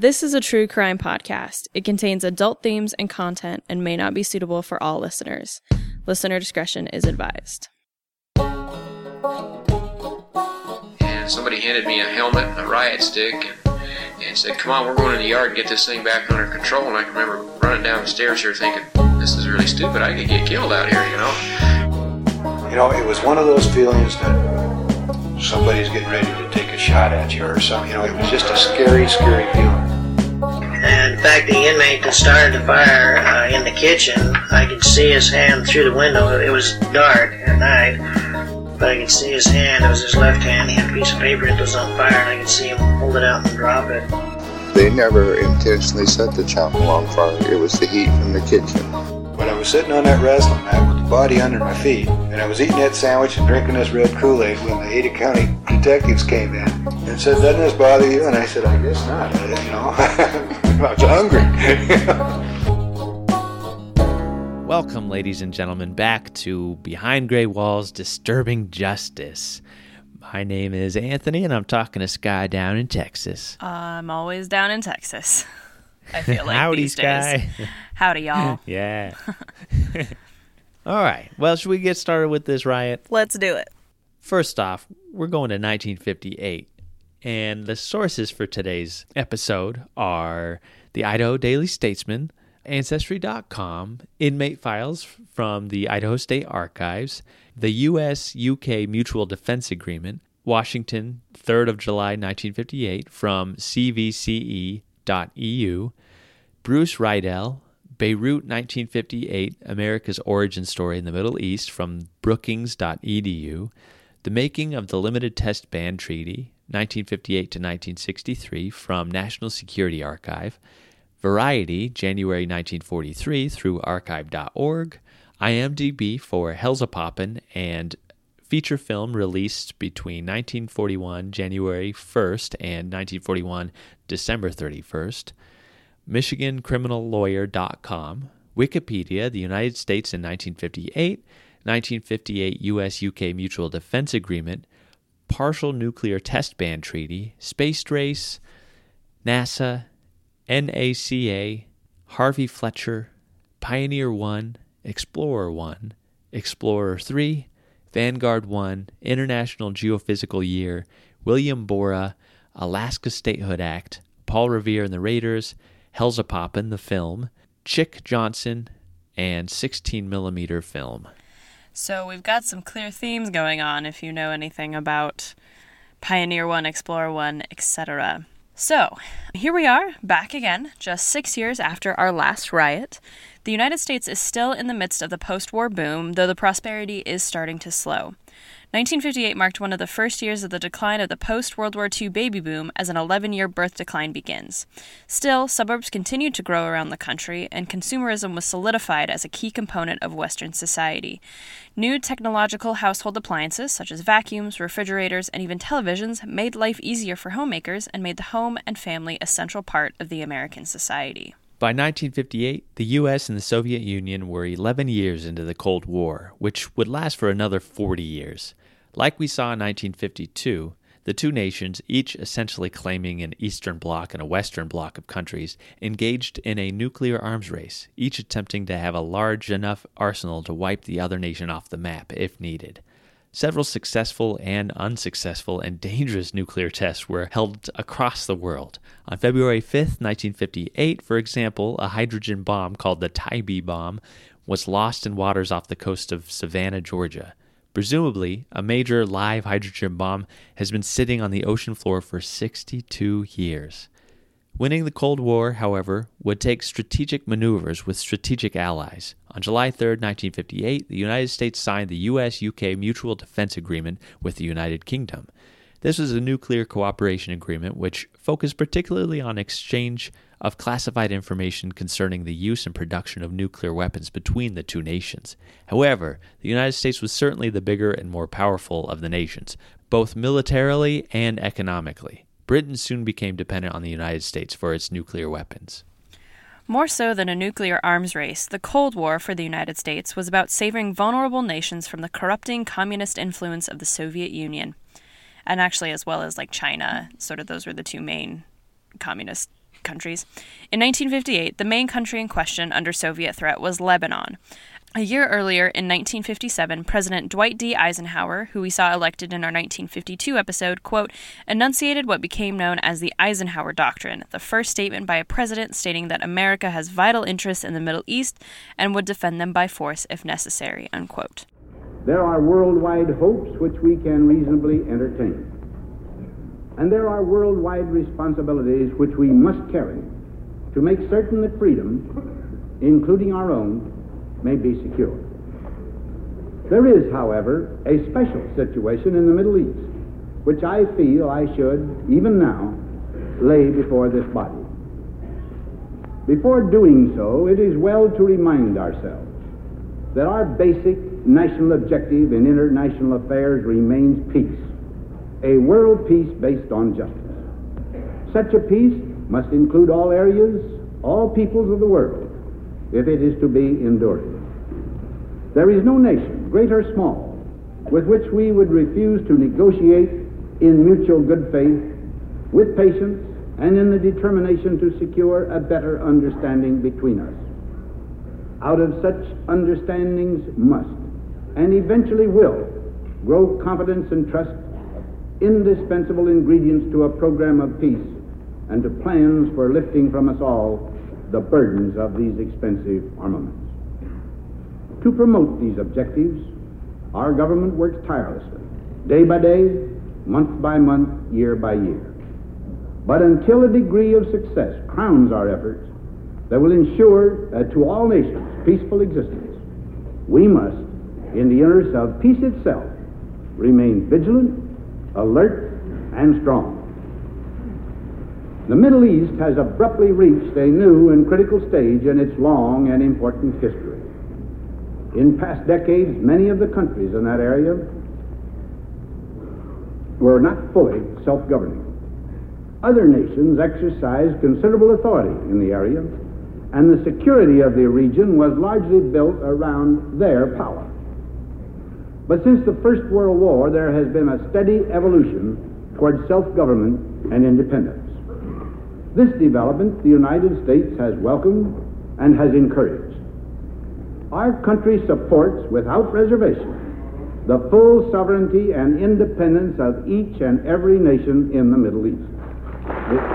This is a true crime podcast. It contains adult themes and content and may not be suitable for all listeners. Listener discretion is advised. and somebody handed me a helmet and a riot stick and, and said, "Come on, we're going in the yard and get this thing back under control." And I can remember running down the stairs here thinking, "This is really stupid. I could get killed out here," you know. You know, it was one of those feelings that somebody's getting ready to take a shot at you or something. You know, it was just a scary, scary feeling. And in fact, the inmate that started the fire uh, in the kitchen, I could see his hand through the window. It was dark at night, but I could see his hand. It was his left hand. He had a piece of paper that was on fire, and I could see him hold it out and drop it. They never intentionally set the chapel on fire. It was the heat from the kitchen. But I was sitting on that wrestling mat with the body under my feet, and I was eating that sandwich and drinking this red Kool-Aid when the Ada County detectives came in and said, "Doesn't this bother you?" And I said, "I guess not. uh, You know, I was hungry." Welcome, ladies and gentlemen, back to Behind Gray Walls Disturbing Justice. My name is Anthony, and I'm talking to Sky down in Texas. I'm always down in Texas. I feel like Howdy, these days. Sky. Howdy, y'all. yeah. All right. Well, should we get started with this riot? Let's do it. First off, we're going to 1958. And the sources for today's episode are the Idaho Daily Statesman, Ancestry.com, inmate files from the Idaho State Archives, the U.S. UK Mutual Defense Agreement, Washington, 3rd of July 1958, from Bruce Riedel, Beirut 1958 America's Origin Story in the Middle East from Brookings.edu, The Making of the Limited Test Ban Treaty 1958 to 1963 from National Security Archive, Variety January 1943 through archive.org, IMDb for Hellzapoppin and feature film released between 1941 January 1st and 1941 December 31st. MichiganCriminalLawyer.com, Wikipedia, the United States in 1958, 1958 U.S. UK Mutual Defense Agreement, Partial Nuclear Test Ban Treaty, Space Race, NASA, NACA, Harvey Fletcher, Pioneer 1, Explorer 1, Explorer 3, Vanguard 1, International Geophysical Year, William Borah, Alaska Statehood Act, Paul Revere and the Raiders, Hellzapoppin, the film, Chic Johnson, and 16 millimeter film. So we've got some clear themes going on if you know anything about Pioneer 1, Explorer 1, etc. So, here we are, back again, just six years after our last riot. The United States is still in the midst of the post war boom, though the prosperity is starting to slow. 1958 marked one of the first years of the decline of the post World War II baby boom as an 11 year birth decline begins. Still, suburbs continued to grow around the country, and consumerism was solidified as a key component of Western society. New technological household appliances, such as vacuums, refrigerators, and even televisions, made life easier for homemakers and made the home and family a central part of the American society. By 1958, the US and the Soviet Union were 11 years into the Cold War, which would last for another 40 years. Like we saw in 1952, the two nations, each essentially claiming an Eastern Bloc and a Western Bloc of countries, engaged in a nuclear arms race, each attempting to have a large enough arsenal to wipe the other nation off the map if needed. Several successful and unsuccessful and dangerous nuclear tests were held across the world. On February 5th, 1958, for example, a hydrogen bomb called the Tybee bomb was lost in waters off the coast of Savannah, Georgia. Presumably, a major live hydrogen bomb has been sitting on the ocean floor for 62 years. Winning the Cold War, however, would take strategic maneuvers with strategic allies. On July 3, 1958, the United States signed the US UK Mutual Defense Agreement with the United Kingdom. This was a nuclear cooperation agreement which focused particularly on exchange of classified information concerning the use and production of nuclear weapons between the two nations. However, the United States was certainly the bigger and more powerful of the nations, both militarily and economically. Britain soon became dependent on the United States for its nuclear weapons. More so than a nuclear arms race, the Cold War for the United States was about saving vulnerable nations from the corrupting communist influence of the Soviet Union. And actually, as well as like China, sort of those were the two main communist countries. In 1958, the main country in question under Soviet threat was Lebanon. A year earlier, in 1957, President Dwight D. Eisenhower, who we saw elected in our 1952 episode, quote, enunciated what became known as the Eisenhower Doctrine, the first statement by a president stating that America has vital interests in the Middle East and would defend them by force if necessary, unquote. There are worldwide hopes which we can reasonably entertain. And there are worldwide responsibilities which we must carry to make certain that freedom, including our own, may be secured. There is, however, a special situation in the Middle East which I feel I should, even now, lay before this body. Before doing so, it is well to remind ourselves that our basic national objective in international affairs remains peace, a world peace based on justice. Such a peace must include all areas, all peoples of the world, if it is to be endured. There is no nation, great or small, with which we would refuse to negotiate in mutual good faith, with patience, and in the determination to secure a better understanding between us. Out of such understandings must, and eventually will, grow confidence and trust, indispensable ingredients to a program of peace and to plans for lifting from us all the burdens of these expensive armaments. To promote these objectives, our government works tirelessly, day by day, month by month, year by year. But until a degree of success crowns our efforts that will ensure to all nations peaceful existence, we must, in the interest of peace itself, remain vigilant, alert, and strong. The Middle East has abruptly reached a new and critical stage in its long and important history. In past decades, many of the countries in that area were not fully self governing. Other nations exercised considerable authority in the area, and the security of the region was largely built around their power. But since the First World War, there has been a steady evolution towards self government and independence. This development the United States has welcomed and has encouraged. Our country supports without reservation the full sovereignty and independence of each and every nation in the Middle East. It-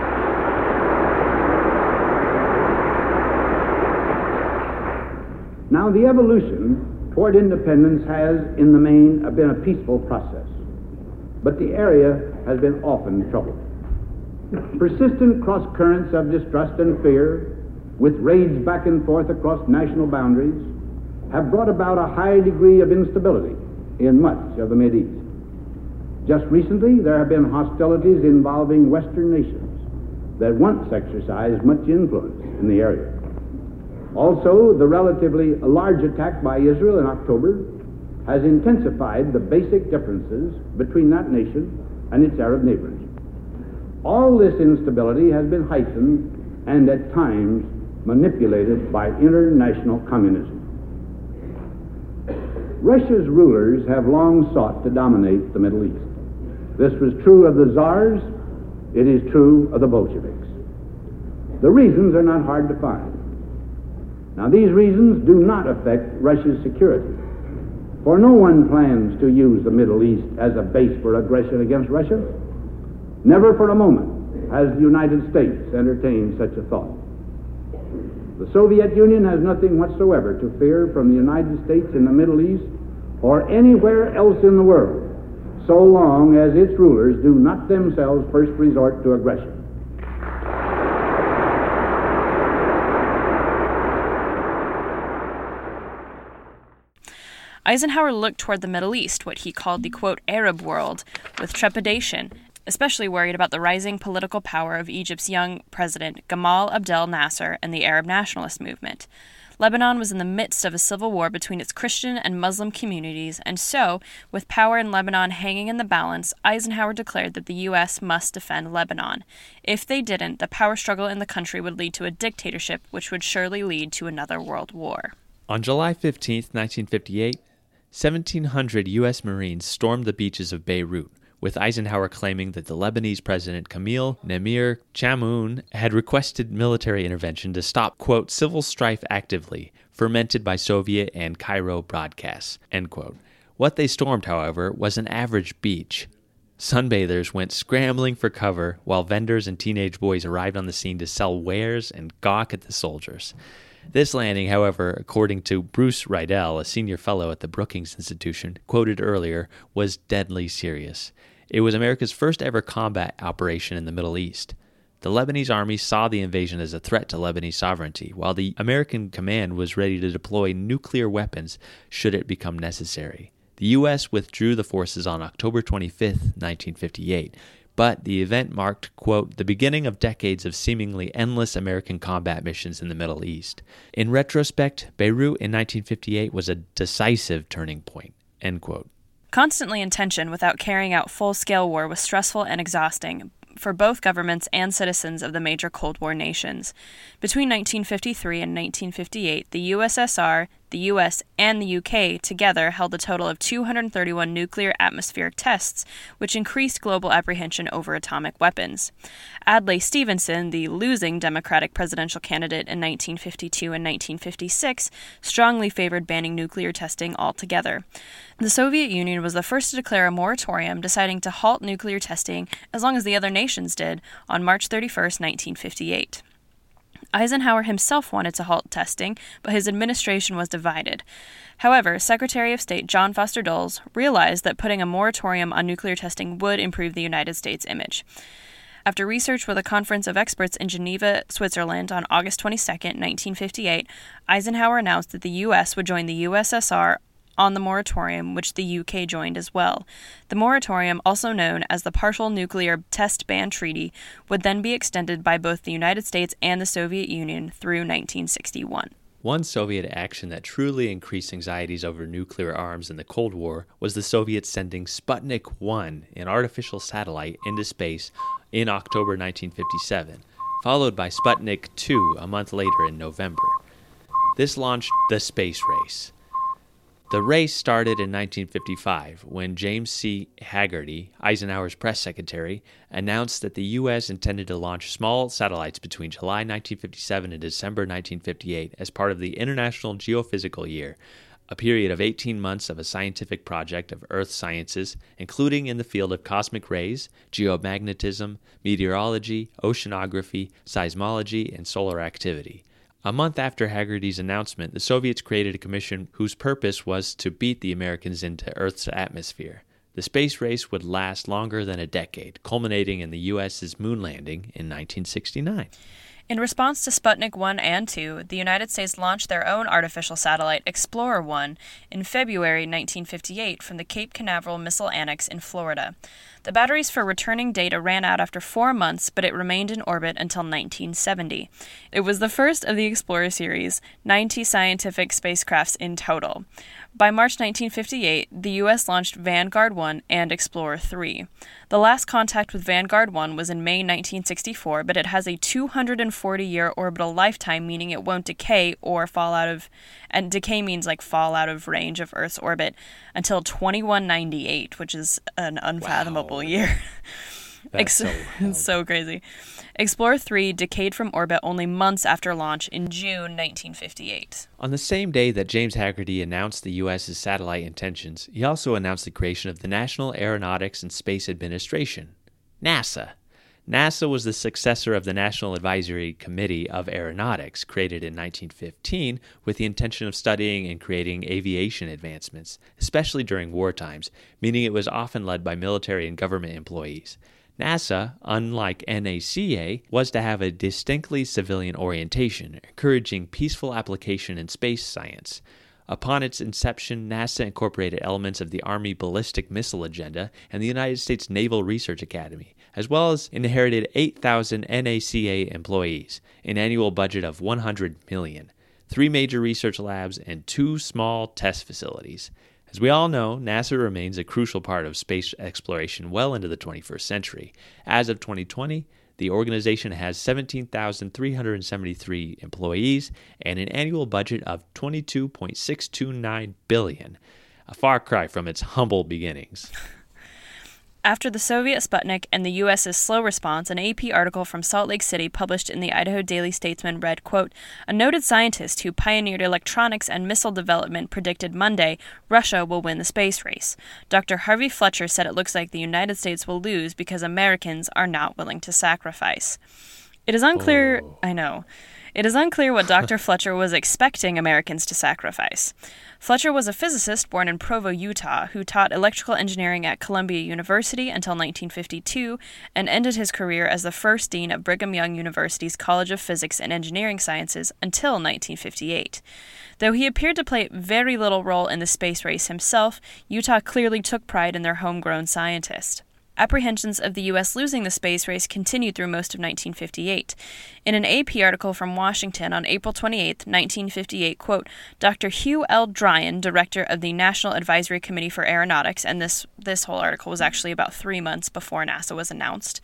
now, the evolution toward independence has, in the main, been a peaceful process, but the area has been often troubled. Persistent cross currents of distrust and fear, with raids back and forth across national boundaries, have brought about a high degree of instability in much of the East. Just recently, there have been hostilities involving Western nations that once exercised much influence in the area. Also, the relatively large attack by Israel in October has intensified the basic differences between that nation and its Arab neighbors. All this instability has been heightened and at times manipulated by international communism. Russia's rulers have long sought to dominate the Middle East. This was true of the czars, it is true of the Bolsheviks. The reasons are not hard to find. Now, these reasons do not affect Russia's security, for no one plans to use the Middle East as a base for aggression against Russia. Never for a moment has the United States entertained such a thought. The Soviet Union has nothing whatsoever to fear from the United States in the Middle East or anywhere else in the world, so long as its rulers do not themselves first resort to aggression. Eisenhower looked toward the Middle East, what he called the quote Arab world, with trepidation, especially worried about the rising political power of Egypt's young president Gamal Abdel Nasser and the Arab nationalist movement. Lebanon was in the midst of a civil war between its Christian and Muslim communities, and so, with power in Lebanon hanging in the balance, Eisenhower declared that the U.S. must defend Lebanon. If they didn't, the power struggle in the country would lead to a dictatorship, which would surely lead to another world war. On July 15, 1958, 1,700 U.S. Marines stormed the beaches of Beirut, with Eisenhower claiming that the Lebanese president Camille Nimr Chamoun had requested military intervention to stop, quote, civil strife actively, fermented by Soviet and Cairo broadcasts, end quote. What they stormed, however, was an average beach. Sunbathers went scrambling for cover while vendors and teenage boys arrived on the scene to sell wares and gawk at the soldiers. This landing, however, according to Bruce Riedel, a senior fellow at the Brookings Institution, quoted earlier, was deadly serious. It was America's first ever combat operation in the Middle East. The Lebanese army saw the invasion as a threat to Lebanese sovereignty, while the American command was ready to deploy nuclear weapons should it become necessary. The U.S. withdrew the forces on October 25, 1958, but the event marked, quote, the beginning of decades of seemingly endless American combat missions in the Middle East. In retrospect, Beirut in 1958 was a decisive turning point, end quote. Constantly in tension without carrying out full scale war was stressful and exhausting, for both governments and citizens of the major Cold War nations. Between 1953 and 1958, the USSR, the US, and the UK together held a total of 231 nuclear atmospheric tests, which increased global apprehension over atomic weapons. Adlai Stevenson, the losing Democratic presidential candidate in 1952 and 1956, strongly favored banning nuclear testing altogether. The Soviet Union was the first to declare a moratorium, deciding to halt nuclear testing as long as the other nations did on March 31, 1958. Eisenhower himself wanted to halt testing, but his administration was divided. However, Secretary of State John Foster Dulles realized that putting a moratorium on nuclear testing would improve the United States' image. After research with a conference of experts in Geneva, Switzerland on August 22, 1958, Eisenhower announced that the U.S. would join the USSR on the moratorium, which the UK joined as well. The moratorium, also known as the Partial Nuclear Test Ban Treaty, would then be extended by both the United States and the Soviet Union through 1961. One Soviet action that truly increased anxieties over nuclear arms in the Cold War was the Soviets sending Sputnik 1, an artificial satellite, into space in October 1957, followed by Sputnik 2 a month later in November. This launched the space race. The race started in 1955 when James C. Hagerty, Eisenhower's press secretary, announced that the U.S. intended to launch small satellites between July 1957 and December 1958 as part of the International Geophysical Year, a period of 18 months of a scientific project of Earth sciences, including in the field of cosmic rays, geomagnetism, meteorology, oceanography, seismology, and solar activity. A month after Hagerty's announcement, the Soviets created a commission whose purpose was to beat the Americans into Earth's atmosphere. The space race would last longer than a decade, culminating in the U.S.'s moon landing in 1969. In response to Sputnik 1 and 2, the United States launched their own artificial satellite, Explorer 1, in February 1958 from the Cape Canaveral Missile Annex in Florida. The batteries for returning data ran out after four months, but it remained in orbit until 1970. It was the first of the Explorer series, 90 scientific spacecrafts in total. By March 1958, the U.S. launched Vanguard 1 and Explorer 3. The last contact with Vanguard 1 was in May 1964, but it has a 240 year orbital lifetime, meaning it won't decay or fall out of, and decay means like fall out of range of Earth's orbit until 2198, which is an unfathomable Year. That's so so crazy. Explorer 3 decayed from orbit only months after launch in June 1958. On the same day that James Hagerty announced the U.S.'s satellite intentions, he also announced the creation of the National Aeronautics and Space Administration, NASA. NASA was the successor of the National Advisory Committee of Aeronautics, created in 1915 with the intention of studying and creating aviation advancements, especially during war times, meaning it was often led by military and government employees. NASA, unlike NACA, was to have a distinctly civilian orientation, encouraging peaceful application in space science. Upon its inception, NASA incorporated elements of the Army ballistic missile agenda and the United States Naval Research Academy, as well as inherited 8,000 NACA employees, an annual budget of 100 million, three major research labs, and two small test facilities. As we all know, NASA remains a crucial part of space exploration well into the 21st century. As of 2020, the organization has 17,373 employees and an annual budget of 22.629 billion, a far cry from its humble beginnings. After the Soviet Sputnik and the U.S.'s slow response, an AP article from Salt Lake City published in the Idaho Daily Statesman read, quote, A noted scientist who pioneered electronics and missile development predicted Monday Russia will win the space race. Dr. Harvey Fletcher said it looks like the United States will lose because Americans are not willing to sacrifice. It is unclear, oh. I know. It is unclear what Dr. Fletcher was expecting Americans to sacrifice. Fletcher was a physicist born in Provo, Utah, who taught electrical engineering at Columbia University until 1952 and ended his career as the first dean of Brigham Young University's College of Physics and Engineering Sciences until 1958. Though he appeared to play very little role in the space race himself, Utah clearly took pride in their homegrown scientist. Apprehensions of the U.S. losing the space race continued through most of 1958. In an AP article from Washington on April 28, 1958, quote, Dr. Hugh L. Dryden, director of the National Advisory Committee for Aeronautics, and this, this whole article was actually about three months before NASA was announced.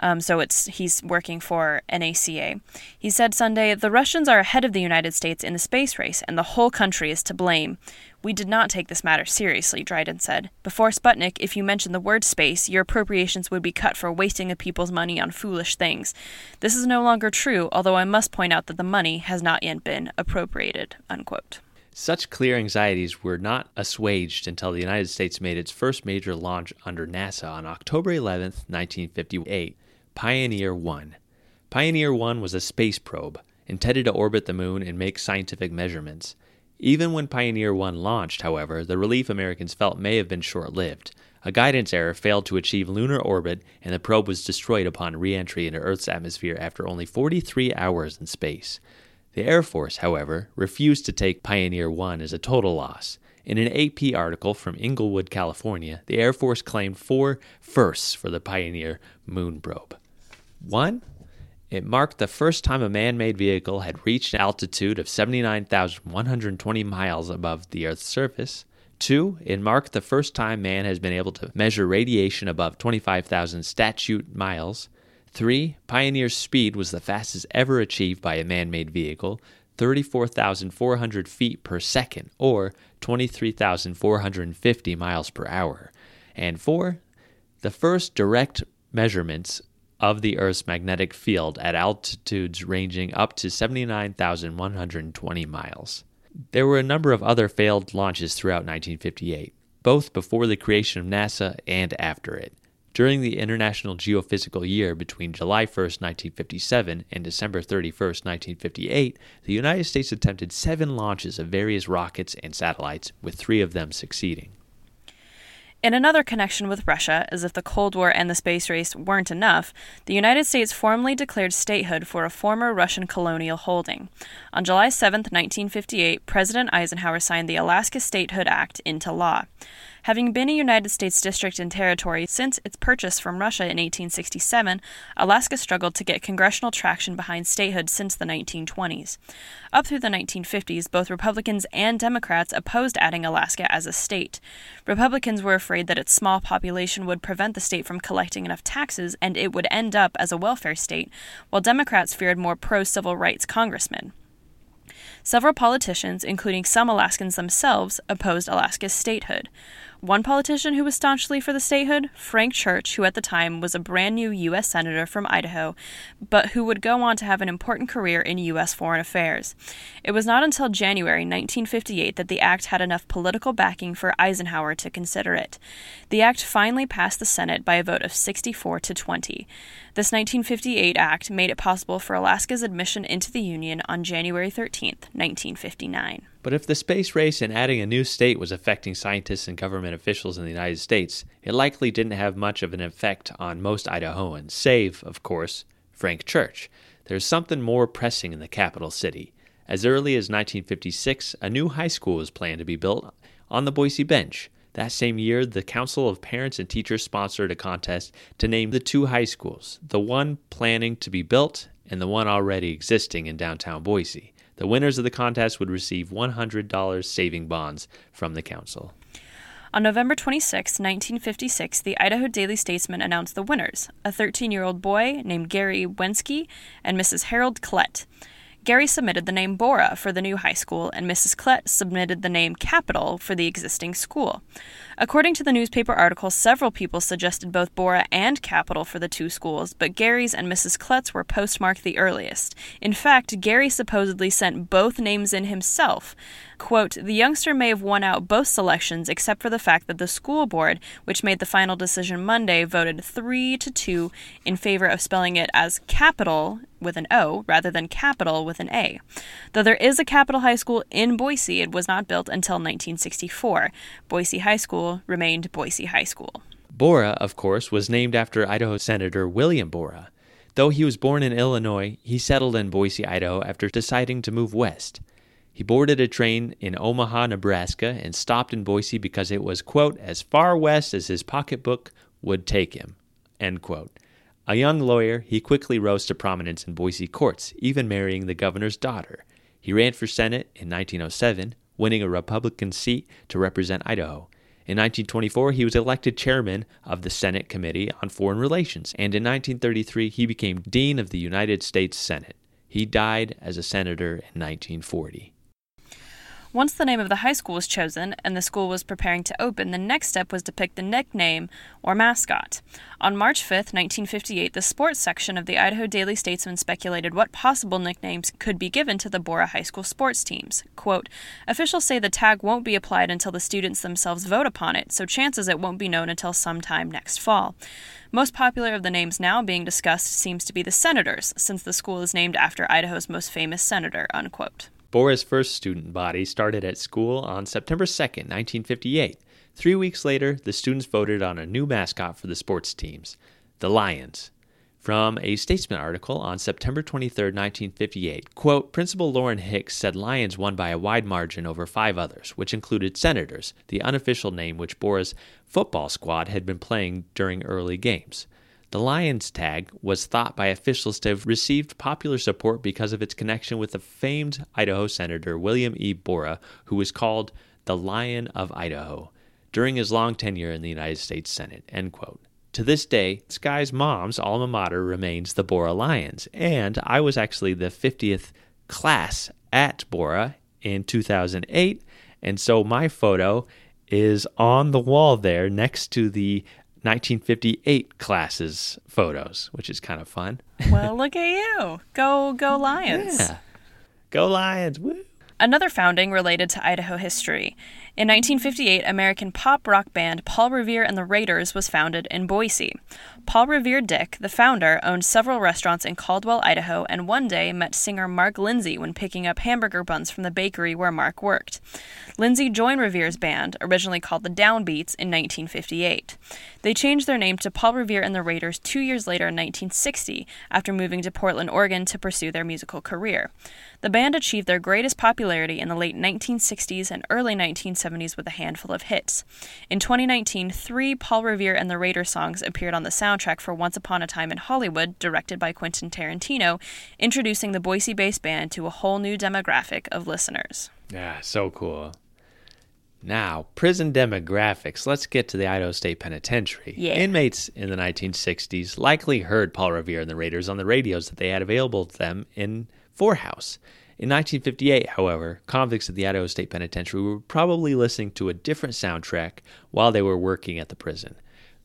Um, so it's he's working for NACA. He said Sunday, "The Russians are ahead of the United States in the space race, and the whole country is to blame. We did not take this matter seriously." Dryden said. "Before Sputnik, if you mentioned the word space, your appropriations would be cut for wasting the people's money on foolish things. This is no longer true, although I must point out that the money has not yet been appropriated." Unquote. Such clear anxieties were not assuaged until the United States made its first major launch under NASA on October 11, 1958. Pioneer 1. Pioneer 1 was a space probe intended to orbit the moon and make scientific measurements. Even when Pioneer 1 launched, however, the relief Americans felt may have been short lived. A guidance error failed to achieve lunar orbit, and the probe was destroyed upon re entry into Earth's atmosphere after only 43 hours in space. The Air Force, however, refused to take Pioneer 1 as a total loss. In an AP article from Inglewood, California, the Air Force claimed four firsts for the Pioneer moon probe. One, it marked the first time a man made vehicle had reached an altitude of 79,120 miles above the Earth's surface. Two, it marked the first time man has been able to measure radiation above 25,000 statute miles. Three, Pioneer's speed was the fastest ever achieved by a man made vehicle, 34,400 feet per second, or 23,450 miles per hour. And four, the first direct measurements of the Earth's magnetic field at altitudes ranging up to 79,120 miles. There were a number of other failed launches throughout 1958, both before the creation of NASA and after it. During the International Geophysical Year between July 1, 1957 and December 31, 1958, the United States attempted seven launches of various rockets and satellites, with three of them succeeding. In another connection with Russia, as if the Cold War and the space race weren't enough, the United States formally declared statehood for a former Russian colonial holding. On July 7, 1958, President Eisenhower signed the Alaska Statehood Act into law. Having been a United States district and territory since its purchase from Russia in 1867, Alaska struggled to get congressional traction behind statehood since the 1920s. Up through the 1950s, both Republicans and Democrats opposed adding Alaska as a state. Republicans were afraid that its small population would prevent the state from collecting enough taxes and it would end up as a welfare state, while Democrats feared more pro civil rights congressmen. Several politicians, including some Alaskans themselves, opposed Alaska's statehood. One politician who was staunchly for the statehood, Frank Church, who at the time was a brand new U.S. Senator from Idaho, but who would go on to have an important career in U.S. foreign affairs. It was not until January 1958 that the act had enough political backing for Eisenhower to consider it. The act finally passed the Senate by a vote of 64 to 20. This 1958 act made it possible for Alaska's admission into the Union on January 13, 1959. But if the space race and adding a new state was affecting scientists and government officials in the United States, it likely didn't have much of an effect on most Idahoans, save, of course, Frank Church. There's something more pressing in the capital city. As early as 1956, a new high school was planned to be built on the Boise Bench. That same year, the Council of Parents and Teachers sponsored a contest to name the two high schools, the one planning to be built and the one already existing in downtown Boise. The winners of the contest would receive $100 saving bonds from the council. On November 26, 1956, the Idaho Daily Statesman announced the winners a 13 year old boy named Gary Wensky and Mrs. Harold Klett. Gary submitted the name Borah for the new high school, and Mrs. Klett submitted the name Capital for the existing school. According to the newspaper article, several people suggested both Borah and Capital for the two schools, but Gary's and Mrs. Klett's were postmarked the earliest. In fact, Gary supposedly sent both names in himself. Quote, the youngster may have won out both selections except for the fact that the school board, which made the final decision Monday, voted 3 to 2 in favor of spelling it as capitol with an O rather than capital with an A. Though there is a Capital High School in Boise, it was not built until 1964. Boise High School remained Boise High School. Borah, of course, was named after Idaho Senator William Borah. Though he was born in Illinois, he settled in Boise, Idaho after deciding to move west. He boarded a train in Omaha, Nebraska, and stopped in Boise because it was, quote, as far west as his pocketbook would take him, end quote. A young lawyer, he quickly rose to prominence in Boise courts, even marrying the governor's daughter. He ran for Senate in 1907, winning a Republican seat to represent Idaho. In 1924, he was elected chairman of the Senate Committee on Foreign Relations, and in 1933, he became Dean of the United States Senate. He died as a senator in 1940. Once the name of the high school was chosen and the school was preparing to open, the next step was to pick the nickname or mascot. On March 5, 1958, the sports section of the Idaho Daily Statesman speculated what possible nicknames could be given to the Borah High School sports teams. Quote, Officials say the tag won't be applied until the students themselves vote upon it, so chances it won't be known until sometime next fall. Most popular of the names now being discussed seems to be the Senators, since the school is named after Idaho's most famous senator. Unquote. Borah's first student body started at school on September 2, 1958. Three weeks later, the students voted on a new mascot for the sports teams, the Lions. From a Statesman article on September 23, 1958, quote, Principal Lauren Hicks said Lions won by a wide margin over five others, which included Senators, the unofficial name which Borah's football squad had been playing during early games. The Lions tag was thought by officials to have received popular support because of its connection with the famed Idaho Senator William E. Borah, who was called the Lion of Idaho during his long tenure in the United States Senate. End quote. To this day, Sky's mom's alma mater remains the Borah Lions, and I was actually the 50th class at Borah in 2008, and so my photo is on the wall there next to the 1958 classes photos, which is kind of fun. Well, look at you. Go, go Lions. Yeah. Go Lions. Woo. Another founding related to Idaho history. In 1958, American pop rock band Paul Revere and the Raiders was founded in Boise. Paul Revere Dick, the founder, owned several restaurants in Caldwell, Idaho, and one day met singer Mark Lindsay when picking up hamburger buns from the bakery where Mark worked. Lindsay joined Revere's band, originally called the Downbeats, in 1958. They changed their name to Paul Revere and the Raiders two years later in 1960, after moving to Portland, Oregon to pursue their musical career. The band achieved their greatest popularity in the late 1960s and early 1970s with a handful of hits. In 2019, three Paul Revere and the Raiders songs appeared on the soundtrack for Once Upon a Time in Hollywood, directed by Quentin Tarantino, introducing the Boise based band to a whole new demographic of listeners. Yeah, so cool. Now, prison demographics. Let's get to the Idaho State Penitentiary. Yeah. Inmates in the 1960s likely heard Paul Revere and the Raiders on the radios that they had available to them in Forehouse. In 1958, however, convicts at the Idaho State Penitentiary were probably listening to a different soundtrack while they were working at the prison.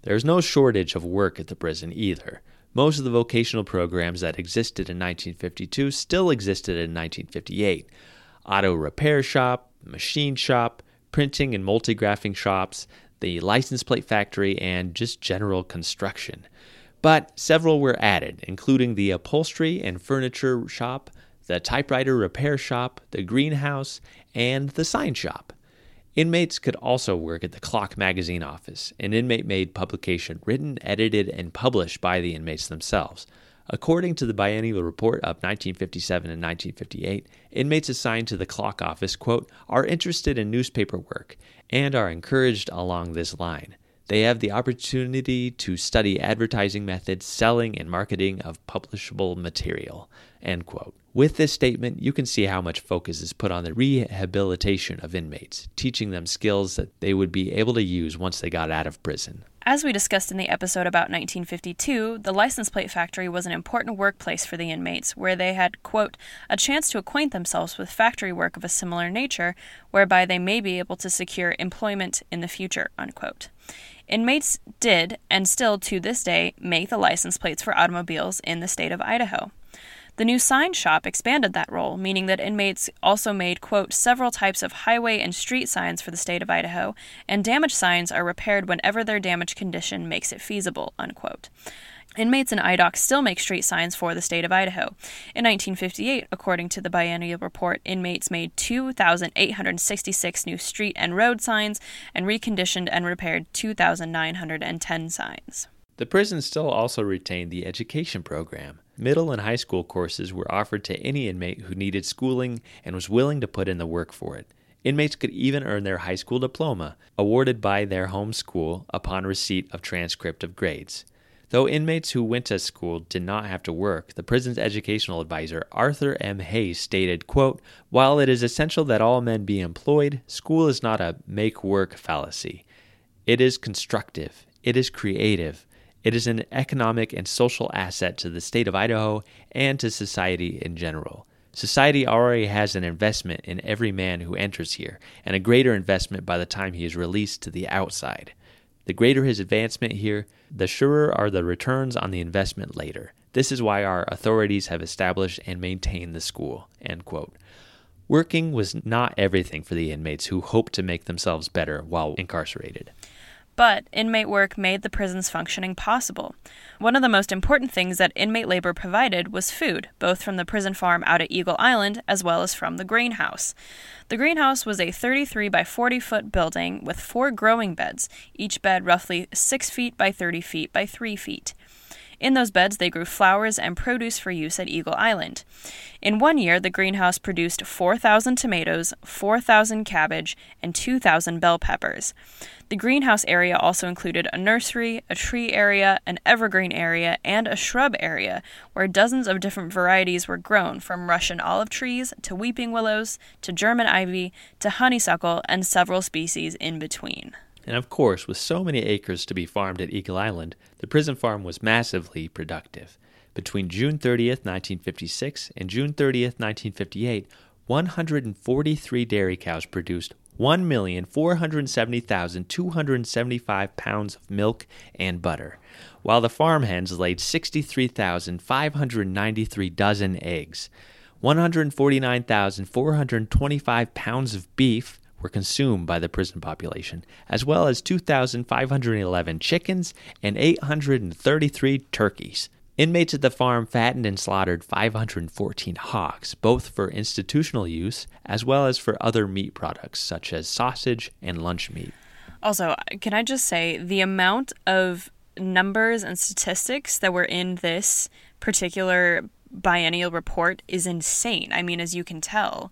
There's no shortage of work at the prison either. Most of the vocational programs that existed in 1952 still existed in 1958 auto repair shop, machine shop, printing and multigraphing shops, the license plate factory, and just general construction. But several were added, including the upholstery and furniture shop, the typewriter repair shop, the greenhouse, and the sign shop. Inmates could also work at the Clock magazine office, an inmate made publication written, edited, and published by the inmates themselves. According to the biennial report of 1957 and 1958, inmates assigned to the clock office, quote, are interested in newspaper work and are encouraged along this line. They have the opportunity to study advertising methods, selling, and marketing of publishable material. End quote. With this statement, you can see how much focus is put on the rehabilitation of inmates, teaching them skills that they would be able to use once they got out of prison. As we discussed in the episode about 1952, the license plate factory was an important workplace for the inmates where they had, quote, a chance to acquaint themselves with factory work of a similar nature, whereby they may be able to secure employment in the future, unquote. Inmates did, and still to this day, make the license plates for automobiles in the state of Idaho. The new sign shop expanded that role, meaning that inmates also made, quote, several types of highway and street signs for the state of Idaho, and damaged signs are repaired whenever their damaged condition makes it feasible, unquote. Inmates in IDOC still make street signs for the state of Idaho. In 1958, according to the biennial report, inmates made 2,866 new street and road signs and reconditioned and repaired 2,910 signs. The prison still also retained the education program. Middle and high school courses were offered to any inmate who needed schooling and was willing to put in the work for it. Inmates could even earn their high school diploma, awarded by their home school upon receipt of transcript of grades. Though inmates who went to school did not have to work, the prison's educational advisor, Arthur M. Hayes, stated, quote, While it is essential that all men be employed, school is not a make work fallacy. It is constructive, it is creative, it is an economic and social asset to the state of Idaho and to society in general. Society already has an investment in every man who enters here, and a greater investment by the time he is released to the outside. The greater his advancement here, the surer are the returns on the investment later. This is why our authorities have established and maintained the school. Working was not everything for the inmates who hoped to make themselves better while incarcerated. But inmate work made the prison's functioning possible. One of the most important things that inmate labor provided was food, both from the prison farm out at Eagle Island as well as from the greenhouse. The greenhouse was a 33 by 40 foot building with four growing beds, each bed roughly 6 feet by 30 feet by 3 feet. In those beds, they grew flowers and produce for use at Eagle Island. In one year, the greenhouse produced 4,000 tomatoes, 4,000 cabbage, and 2,000 bell peppers. The greenhouse area also included a nursery, a tree area, an evergreen area, and a shrub area where dozens of different varieties were grown from Russian olive trees to weeping willows to German ivy to honeysuckle and several species in between. And of course, with so many acres to be farmed at Eagle Island, the prison farm was massively productive. Between June 30th, 1956 and June 30th, 1958, 143 dairy cows produced 1,470,275 pounds of milk and butter, while the farm hens laid 63,593 dozen eggs. 149,425 pounds of beef were consumed by the prison population, as well as 2,511 chickens and 833 turkeys. Inmates at the farm fattened and slaughtered 514 hogs, both for institutional use as well as for other meat products such as sausage and lunch meat. Also, can I just say the amount of numbers and statistics that were in this particular biennial report is insane. I mean, as you can tell,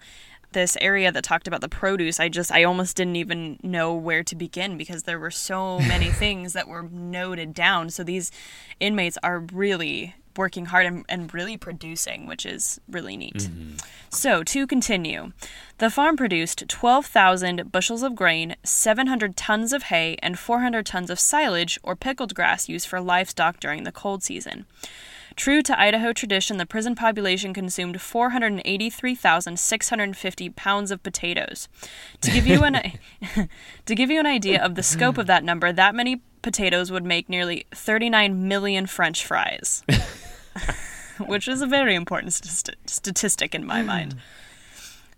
this area that talked about the produce, I just I almost didn't even know where to begin because there were so many things that were noted down. So these inmates are really working hard and, and really producing, which is really neat. Mm-hmm. So, to continue, the farm produced 12,000 bushels of grain, 700 tons of hay, and 400 tons of silage or pickled grass used for livestock during the cold season. True to Idaho tradition, the prison population consumed 483,650 pounds of potatoes. To give you an to give you an idea of the scope of that number, that many potatoes would make nearly 39 million french fries. which is a very important st- statistic in my hmm. mind.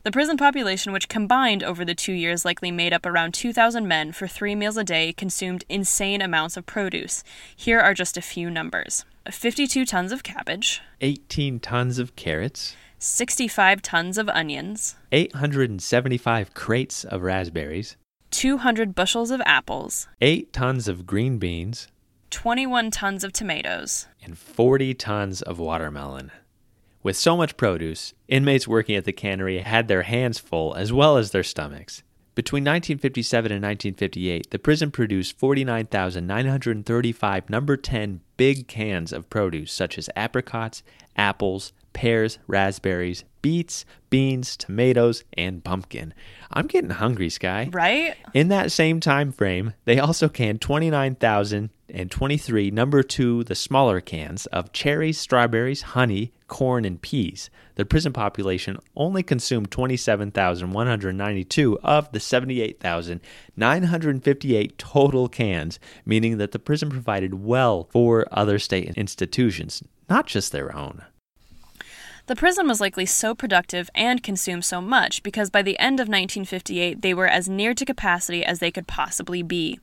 The prison population, which combined over the two years likely made up around 2,000 men for three meals a day, consumed insane amounts of produce. Here are just a few numbers 52 tons of cabbage, 18 tons of carrots, 65 tons of onions, 875 crates of raspberries, 200 bushels of apples, 8 tons of green beans, 21 tons of tomatoes, and 40 tons of watermelon. With so much produce, inmates working at the cannery had their hands full as well as their stomachs. Between 1957 and 1958, the prison produced 49,935 number 10 big cans of produce such as apricots, apples, pears, raspberries, beets, beans, tomatoes, and pumpkin. I'm getting hungry, Sky. Right? In that same time frame, they also canned 29,023 number 2 the smaller cans of cherries, strawberries, honey, corn and peas. The prison population only consumed 27,192 of the 78,958 total cans, meaning that the prison provided well for other state institutions, not just their own. The prison was likely so productive and consumed so much because by the end of 1958 they were as near to capacity as they could possibly be.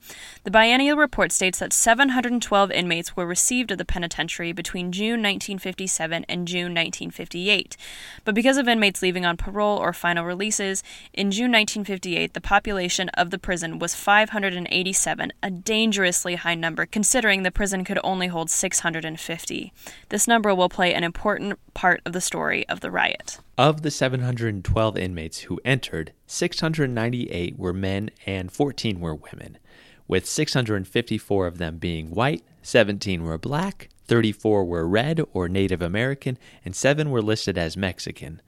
The biennial report states that 712 inmates were received at the penitentiary between June 1957 and June 1958. But because of inmates leaving on parole or final releases, in June 1958 the population of the prison was 587, a dangerously high number considering the prison could only hold 650. This number will play an important part of the story of the riot. Of the 712 inmates who entered, 698 were men and 14 were women, with 654 of them being white, 17 were black, 34 were red or Native American, and 7 were listed as Mexican.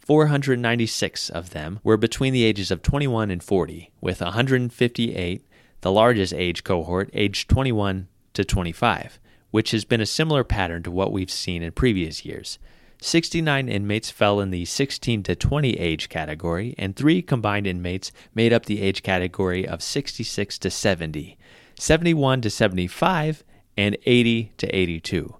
496 of them were between the ages of 21 and 40, with 158, the largest age cohort, aged 21 to 25, which has been a similar pattern to what we've seen in previous years. 69 inmates fell in the 16 to 20 age category, and three combined inmates made up the age category of 66 to 70, 71 to 75, and 80 to 82.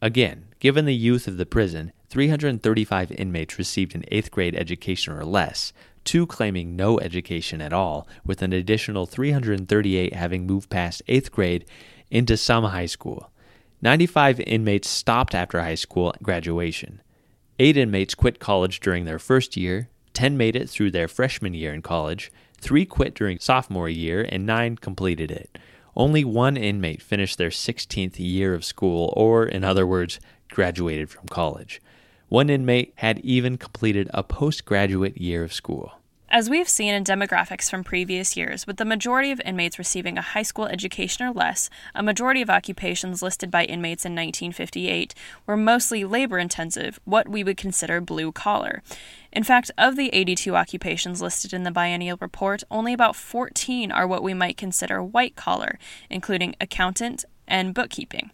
Again, given the youth of the prison, 335 inmates received an eighth grade education or less, two claiming no education at all, with an additional 338 having moved past eighth grade into some high school. 95 inmates stopped after high school graduation. Eight inmates quit college during their first year, 10 made it through their freshman year in college, three quit during sophomore year, and nine completed it. Only one inmate finished their 16th year of school, or, in other words, graduated from college. One inmate had even completed a postgraduate year of school. As we've seen in demographics from previous years, with the majority of inmates receiving a high school education or less, a majority of occupations listed by inmates in 1958 were mostly labor intensive, what we would consider blue collar. In fact, of the 82 occupations listed in the biennial report, only about 14 are what we might consider white collar, including accountant and bookkeeping.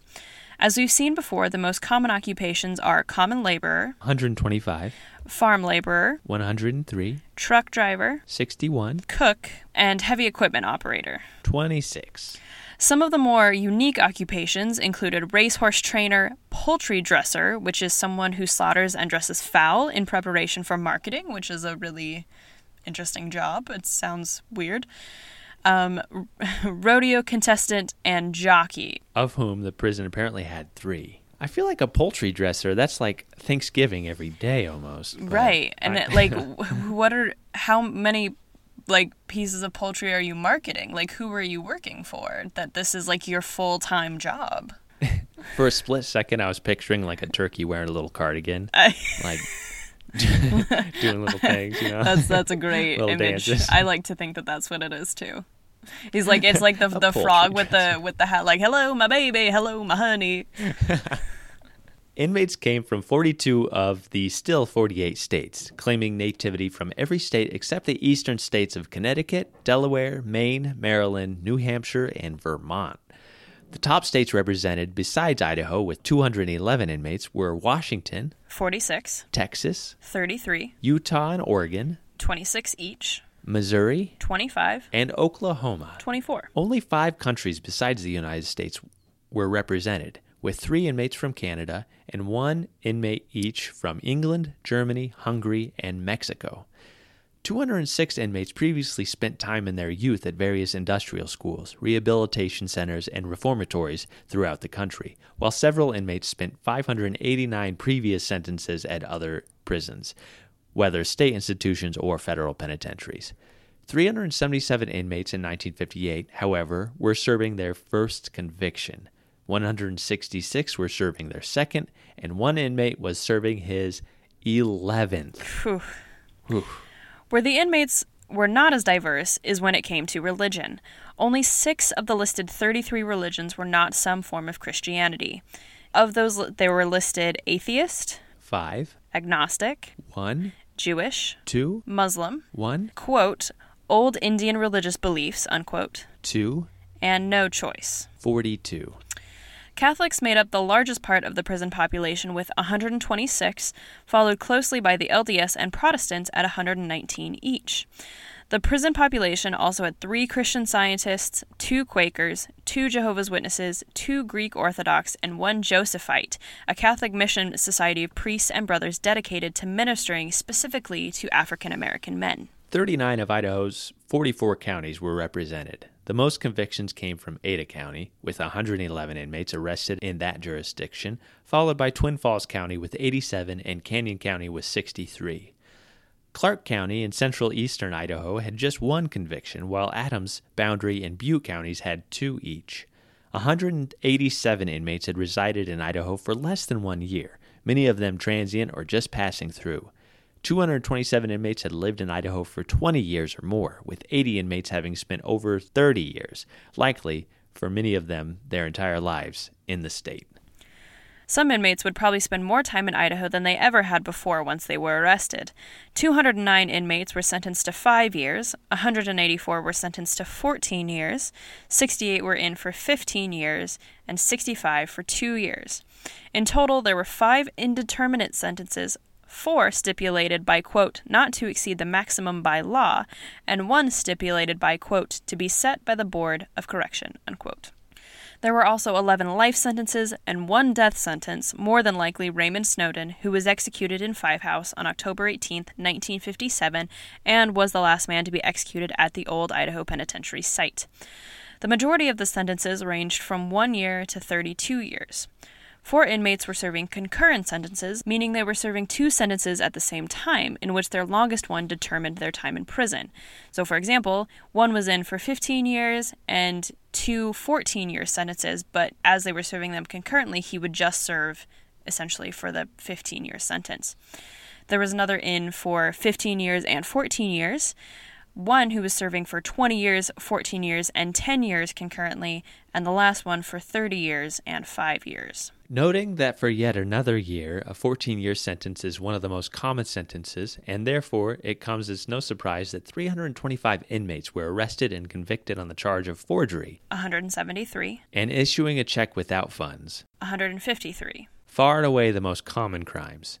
As we've seen before, the most common occupations are common laborer, 125, farm laborer, 103, truck driver, 61, cook, and heavy equipment operator. 26. Some of the more unique occupations included racehorse trainer, poultry dresser, which is someone who slaughters and dresses fowl in preparation for marketing, which is a really interesting job. It sounds weird. Um, rodeo contestant and jockey. Of whom the prison apparently had three. I feel like a poultry dresser, that's like Thanksgiving every day almost. Right. And I- it, like, what are, how many, like, pieces of poultry are you marketing? Like, who are you working for? That this is, like, your full time job. for a split second, I was picturing like a turkey wearing a little cardigan, I, like doing little things, you know? That's that's a great image. dances. I like to think that that's what it is too. He's like it's like the the frog with the with the hat like hello my baby, hello my honey. Inmates came from 42 of the still 48 states, claiming nativity from every state except the eastern states of Connecticut, Delaware, Maine, Maryland, New Hampshire, and Vermont. The top states represented, besides Idaho, with 211 inmates, were Washington, 46, Texas, 33, Utah and Oregon, 26 each, Missouri, 25, and Oklahoma. 24. Only five countries besides the United States were represented, with three inmates from Canada and one inmate each from England, Germany, Hungary, and Mexico. 206 inmates previously spent time in their youth at various industrial schools, rehabilitation centers, and reformatories throughout the country, while several inmates spent 589 previous sentences at other prisons, whether state institutions or federal penitentiaries. 377 inmates in 1958, however, were serving their first conviction. 166 were serving their second, and one inmate was serving his 11th. Phew. Whew. Where the inmates were not as diverse is when it came to religion. Only six of the listed 33 religions were not some form of Christianity. Of those, they were listed atheist, 5, agnostic, 1, Jewish, 2, Muslim, 1, quote, old Indian religious beliefs, unquote, 2, and no choice. 42. Catholics made up the largest part of the prison population with 126, followed closely by the LDS and Protestants at 119 each. The prison population also had three Christian scientists, two Quakers, two Jehovah's Witnesses, two Greek Orthodox, and one Josephite, a Catholic mission society of priests and brothers dedicated to ministering specifically to African American men. 39 of Idaho's 44 counties were represented. The most convictions came from Ada County, with 111 inmates arrested in that jurisdiction, followed by Twin Falls County with 87 and Canyon County with 63. Clark County in central eastern Idaho had just one conviction, while Adams, Boundary, and Butte counties had two each. 187 inmates had resided in Idaho for less than one year, many of them transient or just passing through. 227 inmates had lived in Idaho for 20 years or more, with 80 inmates having spent over 30 years, likely, for many of them, their entire lives in the state. Some inmates would probably spend more time in Idaho than they ever had before once they were arrested. 209 inmates were sentenced to five years, 184 were sentenced to 14 years, 68 were in for 15 years, and 65 for two years. In total, there were five indeterminate sentences, four stipulated by, quote, not to exceed the maximum by law, and one stipulated by, quote, to be set by the Board of Correction, unquote. There were also 11 life sentences and one death sentence, more than likely Raymond Snowden, who was executed in Five House on October 18, 1957, and was the last man to be executed at the old Idaho Penitentiary site. The majority of the sentences ranged from one year to 32 years. Four inmates were serving concurrent sentences, meaning they were serving two sentences at the same time, in which their longest one determined their time in prison. So, for example, one was in for 15 years and two 14 year sentences, but as they were serving them concurrently, he would just serve essentially for the 15 year sentence. There was another in for 15 years and 14 years one who was serving for 20 years, 14 years, and 10 years concurrently, and the last one for 30 years and 5 years. Noting that for yet another year, a 14 year sentence is one of the most common sentences, and therefore it comes as no surprise that 325 inmates were arrested and convicted on the charge of forgery 173, and issuing a check without funds. 153, Far and away the most common crimes.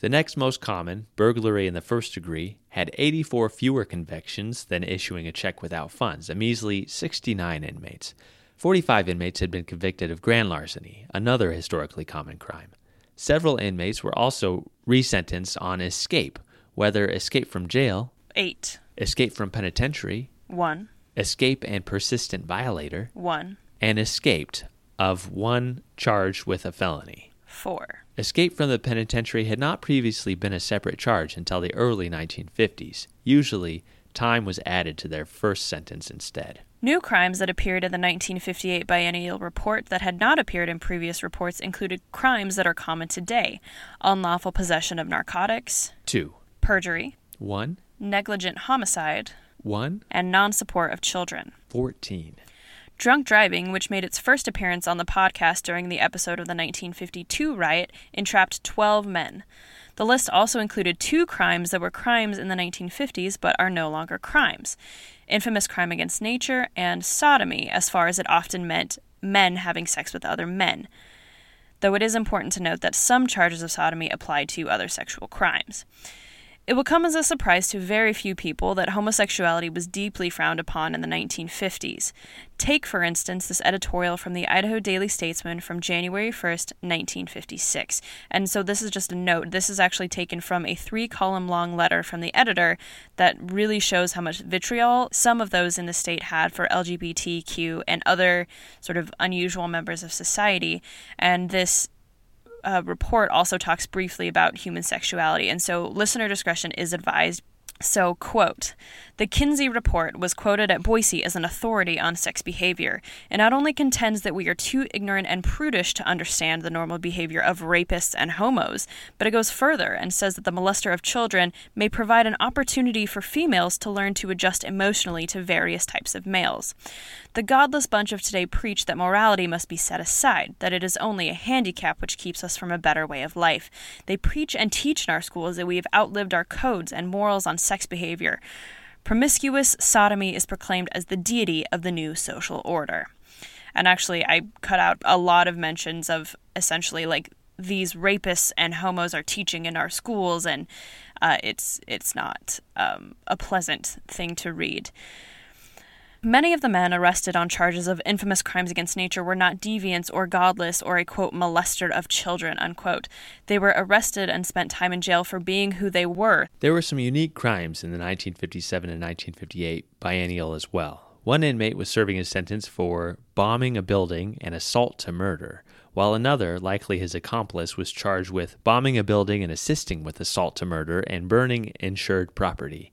The next most common, burglary in the first degree, had 84 fewer convictions than issuing a check without funds, a measly 69 inmates. 45 inmates had been convicted of grand larceny, another historically common crime. Several inmates were also resentenced on escape, whether escape from jail, 8, escape from penitentiary, 1, escape and persistent violator, 1, and escaped of one charged with a felony. 4, Escape from the penitentiary had not previously been a separate charge until the early 1950s. Usually, time was added to their first sentence instead. New crimes that appeared in the 1958 biennial report that had not appeared in previous reports included crimes that are common today unlawful possession of narcotics, 2. perjury, 1. negligent homicide, 1. and non support of children. 14. Drunk driving, which made its first appearance on the podcast during the episode of the 1952 riot, entrapped 12 men. The list also included two crimes that were crimes in the 1950s but are no longer crimes infamous crime against nature and sodomy, as far as it often meant men having sex with other men. Though it is important to note that some charges of sodomy applied to other sexual crimes. It will come as a surprise to very few people that homosexuality was deeply frowned upon in the 1950s. Take, for instance, this editorial from the Idaho Daily Statesman from January 1st, 1956. And so this is just a note. This is actually taken from a three column long letter from the editor that really shows how much vitriol some of those in the state had for LGBTQ and other sort of unusual members of society. And this uh, report also talks briefly about human sexuality, and so listener discretion is advised. So, quote, the Kinsey report was quoted at Boise as an authority on sex behavior. It not only contends that we are too ignorant and prudish to understand the normal behavior of rapists and homos, but it goes further and says that the molester of children may provide an opportunity for females to learn to adjust emotionally to various types of males. The godless bunch of today preach that morality must be set aside, that it is only a handicap which keeps us from a better way of life. They preach and teach in our schools that we have outlived our codes and morals on sex behavior. Promiscuous sodomy is proclaimed as the deity of the new social order. And actually, I cut out a lot of mentions of essentially like these rapists and homos are teaching in our schools, and uh, it's it's not um, a pleasant thing to read. Many of the men arrested on charges of infamous crimes against nature were not deviants or godless or a quote molester of children unquote. They were arrested and spent time in jail for being who they were. There were some unique crimes in the 1957 and 1958 biennial as well. One inmate was serving his sentence for bombing a building and assault to murder, while another, likely his accomplice, was charged with bombing a building and assisting with assault to murder and burning insured property.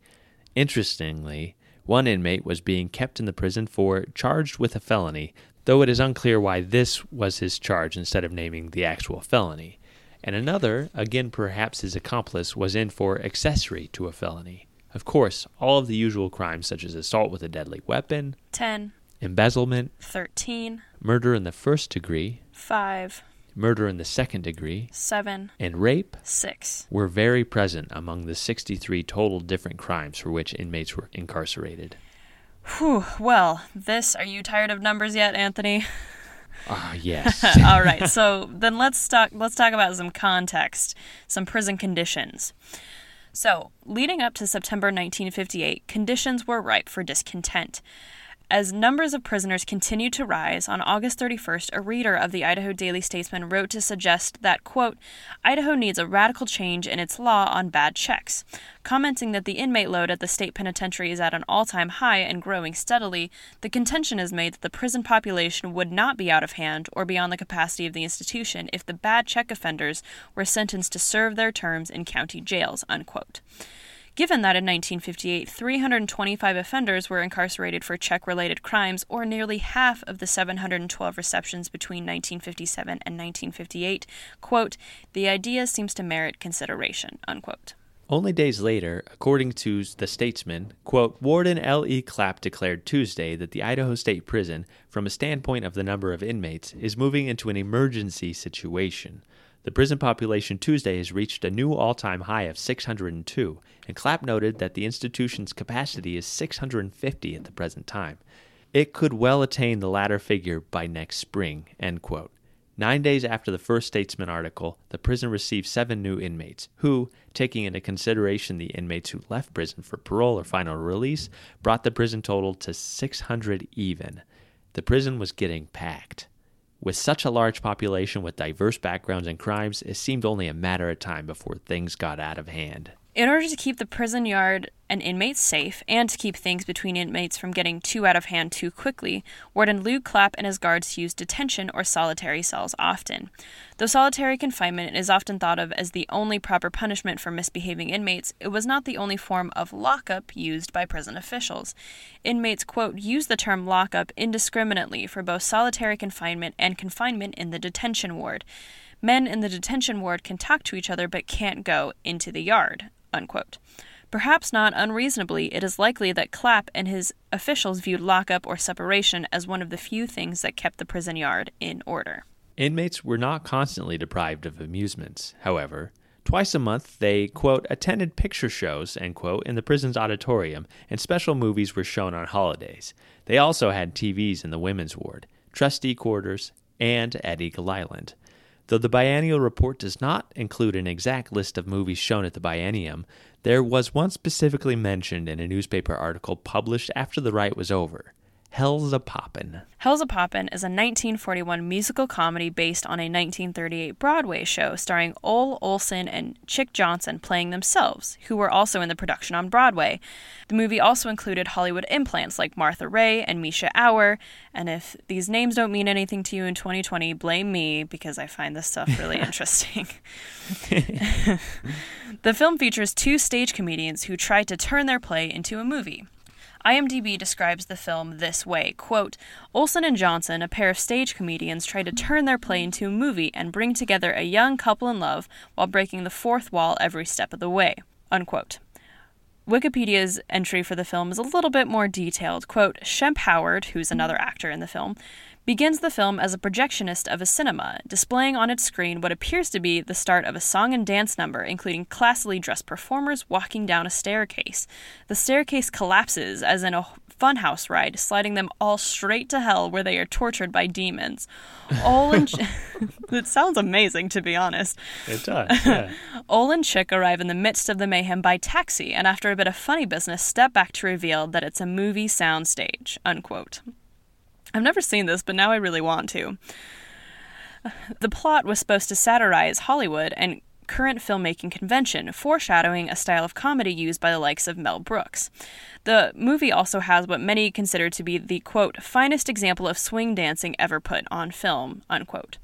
Interestingly, one inmate was being kept in the prison for charged with a felony, though it is unclear why this was his charge instead of naming the actual felony. And another, again perhaps his accomplice, was in for accessory to a felony. Of course, all of the usual crimes such as assault with a deadly weapon, 10, embezzlement, 13, murder in the first degree, 5, murder in the second degree, 7, and rape 6. were very present among the 63 total different crimes for which inmates were incarcerated. Whew, well, this, are you tired of numbers yet, Anthony? Ah, yes. All right, so then let's talk let's talk about some context, some prison conditions. So, leading up to September 1958, conditions were ripe for discontent. As numbers of prisoners continued to rise, on August 31st, a reader of the Idaho Daily Statesman wrote to suggest that, quote, Idaho needs a radical change in its law on bad checks. Commenting that the inmate load at the state penitentiary is at an all time high and growing steadily, the contention is made that the prison population would not be out of hand or beyond the capacity of the institution if the bad check offenders were sentenced to serve their terms in county jails, unquote. Given that in 1958, 325 offenders were incarcerated for check related crimes, or nearly half of the 712 receptions between 1957 and 1958, quote, the idea seems to merit consideration, unquote. Only days later, according to the Statesman, quote, Warden L.E. Clapp declared Tuesday that the Idaho State Prison, from a standpoint of the number of inmates, is moving into an emergency situation. The prison population Tuesday has reached a new all time high of 602, and Clapp noted that the institution's capacity is 650 at the present time. It could well attain the latter figure by next spring. End quote. Nine days after the first Statesman article, the prison received seven new inmates, who, taking into consideration the inmates who left prison for parole or final release, brought the prison total to 600 even. The prison was getting packed. With such a large population with diverse backgrounds and crimes, it seemed only a matter of time before things got out of hand. In order to keep the prison yard and inmates safe, and to keep things between inmates from getting too out of hand too quickly, Warden Lou Clapp and his guards used detention or solitary cells often. Though solitary confinement is often thought of as the only proper punishment for misbehaving inmates, it was not the only form of lockup used by prison officials. Inmates, quote, use the term lockup indiscriminately for both solitary confinement and confinement in the detention ward. Men in the detention ward can talk to each other but can't go into the yard, unquote. Perhaps not unreasonably, it is likely that Clapp and his officials viewed lockup or separation as one of the few things that kept the prison yard in order. Inmates were not constantly deprived of amusements, however. Twice a month, they, quote, attended picture shows, end quote, in the prison's auditorium, and special movies were shown on holidays. They also had TVs in the women's ward, trustee quarters, and at Eagle Island. Though the biennial report does not include an exact list of movies shown at the biennium, there was one specifically mentioned in a newspaper article published after the riot was over Hellzapoppin'. Hell's a Poppin' is a 1941 musical comedy based on a 1938 Broadway show starring Ole Olson and Chic Johnson playing themselves, who were also in the production on Broadway. The movie also included Hollywood implants like Martha Raye and Mischa Auer, and if these names don't mean anything to you in 2020, blame me because I find this stuff really interesting. the film features two stage comedians who try to turn their play into a movie. IMDb describes the film this way quote, Olson and Johnson, a pair of stage comedians, try to turn their play into a movie and bring together a young couple in love while breaking the fourth wall every step of the way. Unquote. Wikipedia's entry for the film is a little bit more detailed. Quote, Shemp Howard, who's another actor in the film, begins the film as a projectionist of a cinema, displaying on its screen what appears to be the start of a song and dance number, including classily dressed performers walking down a staircase. The staircase collapses, as in a funhouse ride, sliding them all straight to hell where they are tortured by demons. All in it sounds amazing, to be honest. It does, yeah. Ole and Chic arrive in the midst of the mayhem by taxi, and after a bit of funny business, step back to reveal that it's a movie soundstage. Unquote. I've never seen this, but now I really want to. The plot was supposed to satirize Hollywood and current filmmaking convention, foreshadowing a style of comedy used by the likes of Mel Brooks. The movie also has what many consider to be the quote finest example of swing dancing ever put on film, unquote.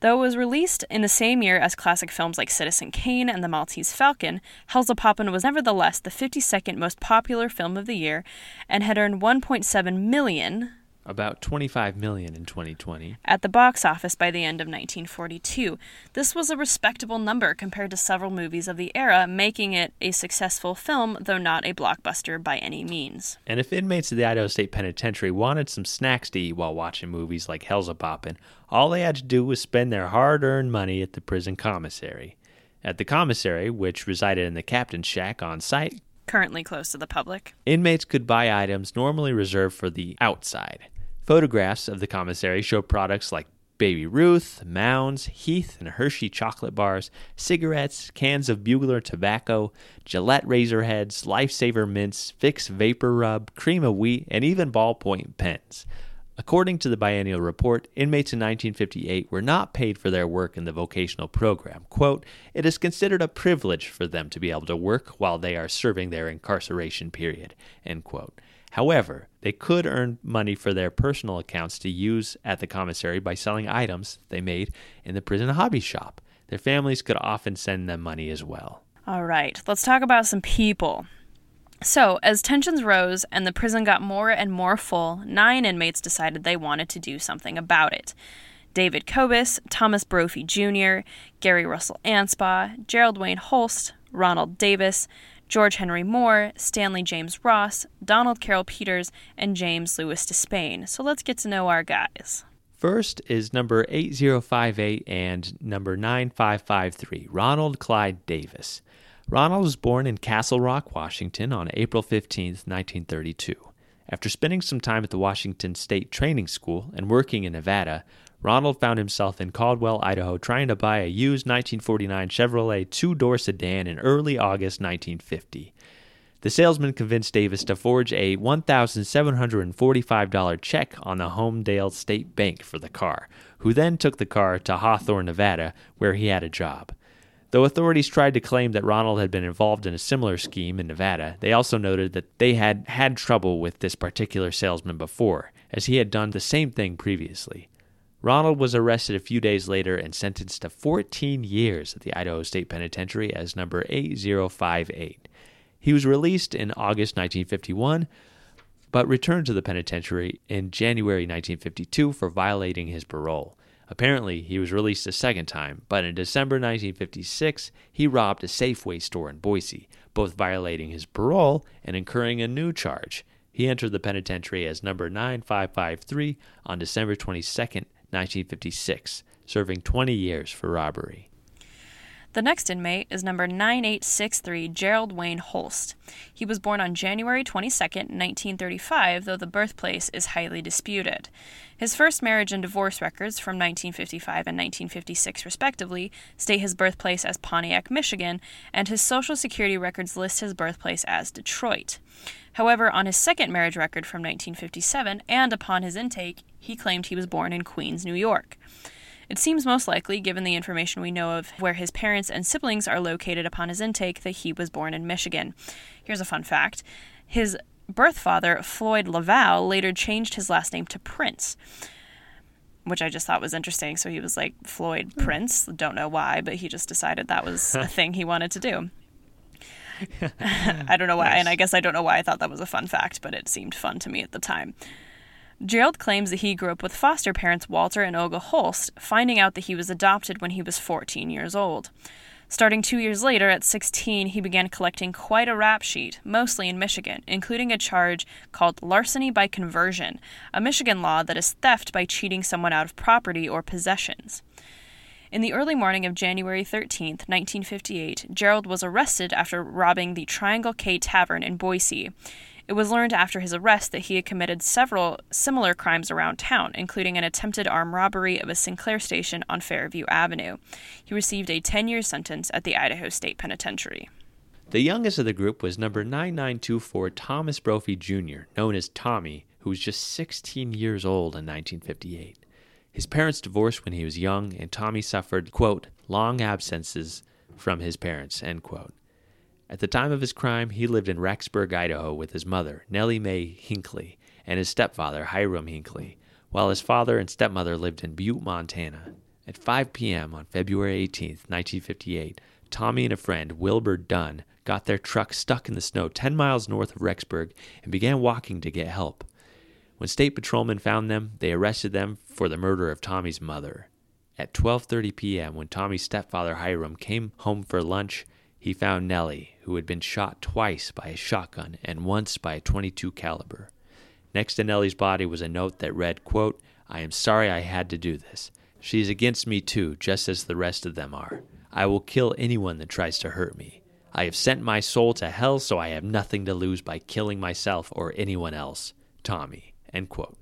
Though it was released in the same year as classic films like Citizen Kane and The Maltese Falcon, Hellzapoppin' was nevertheless the 52nd most popular film of the year and had earned 1.7 million about 25 million in 2020 at the box office by the end of 1942. This was a respectable number compared to several movies of the era, making it a successful film, though not a blockbuster by any means. And if inmates of the Idaho State Penitentiary wanted some snacks to eat while watching movies like Hellzapoppin', all they had to do was spend their hard-earned money at the prison commissary. At the commissary, which resided in the captain's shack on site, currently closed to the public. Inmates could buy items normally reserved for the outside. Photographs of the commissary show products like Baby Ruth, Mounds, Heath and Hershey chocolate bars, cigarettes, cans of Bugler tobacco, Gillette razor heads, Lifesaver mints, Vicks Vapor Rub, cream of wheat, and even ballpoint pens. According to the biennial report, inmates in 1958 were not paid for their work in the vocational program. Quote, it is considered a privilege for them to be able to work while they are serving their incarceration period. End quote. However, they could earn money for their personal accounts to use at the commissary by selling items they made in the prison hobby shop. Their families could often send them money as well. All right, let's talk about some people. So, as tensions rose and the prison got more and more full, nine inmates decided they wanted to do something about it. David Kobus, Thomas Brophy Jr., Gary Russell Anspaugh, Gerald Wayne Holst, Ronald Davis, George Henry Moore, Stanley James Ross, Donald Carroll Peters, and James Lewis Despain. So let's get to know our guys. First is number 8058 and number 9553, Ronald Clyde Davis. Ronald was born in Castle Rock, Washington on April 15, 1932. After spending some time at the Washington State Training School and working in Nevada, Ronald found himself in Caldwell, Idaho, trying to buy a used 1949 Chevrolet two door sedan in early August 1950. The salesman convinced Davis to forge a $1,745 check on the Homedale State Bank for the car, who then took the car to Hawthorne, Nevada, where he had a job. Though authorities tried to claim that Ronald had been involved in a similar scheme in Nevada, they also noted that they had had trouble with this particular salesman before, as he had done the same thing previously. Ronald was arrested a few days later and sentenced to 14 years at the Idaho State Penitentiary as number 8058. He was released in August 1951, but returned to the penitentiary in January 1952 for violating his parole. Apparently, he was released a second time, but in December 1956, he robbed a Safeway store in Boise, both violating his parole and incurring a new charge. He entered the penitentiary as number 9553 on December 22, 1956, serving 20 years for robbery. The next inmate is number 9863 Gerald Wayne Holst. He was born on January 22, 1935, though the birthplace is highly disputed. His first marriage and divorce records from 1955 and 1956, respectively, state his birthplace as Pontiac, Michigan, and his Social Security records list his birthplace as Detroit. However, on his second marriage record from 1957 and upon his intake, he claimed he was born in Queens, New York. It seems most likely, given the information we know of where his parents and siblings are located upon his intake, that he was born in Michigan. Here's a fun fact his birth father, Floyd Laval, later changed his last name to Prince. Which I just thought was interesting. So he was like Floyd hmm. Prince. Don't know why, but he just decided that was a thing he wanted to do. I don't know why, and I guess I don't know why I thought that was a fun fact, but it seemed fun to me at the time. Gerald claims that he grew up with foster parents Walter and Olga Holst, finding out that he was adopted when he was 14 years old. Starting two years later, at 16, he began collecting quite a rap sheet, mostly in Michigan, including a charge called larceny by conversion, a Michigan law that is theft by cheating someone out of property or possessions. In the early morning of January 13, 1958, Gerald was arrested after robbing the Triangle K Tavern in Boise. It was learned after his arrest that he had committed several similar crimes around town, including an attempted armed robbery of a Sinclair station on Fairview Avenue. He received a 10 year sentence at the Idaho State Penitentiary. The youngest of the group was number 9924 Thomas Brophy Jr., known as Tommy, who was just 16 years old in 1958. His parents divorced when he was young, and Tommy suffered, quote, long absences from his parents, end quote. At the time of his crime, he lived in Rexburg, Idaho, with his mother, Nellie Mae Hinckley, and his stepfather, Hiram Hinckley, while his father and stepmother lived in Butte, Montana. At 5 p.m. on February 18, 1958, Tommy and a friend, Wilbur Dunn, got their truck stuck in the snow 10 miles north of Rexburg and began walking to get help. When state patrolmen found them, they arrested them for the murder of Tommy's mother. At 12:30 p.m., when Tommy's stepfather Hiram came home for lunch, he found Nellie, who had been shot twice by a shotgun and once by a 22 caliber. Next to Nellie's body was a note that read, quote, I am sorry I had to do this. She is against me too, just as the rest of them are. I will kill anyone that tries to hurt me. I have sent my soul to hell, so I have nothing to lose by killing myself or anyone else. Tommy. End quote.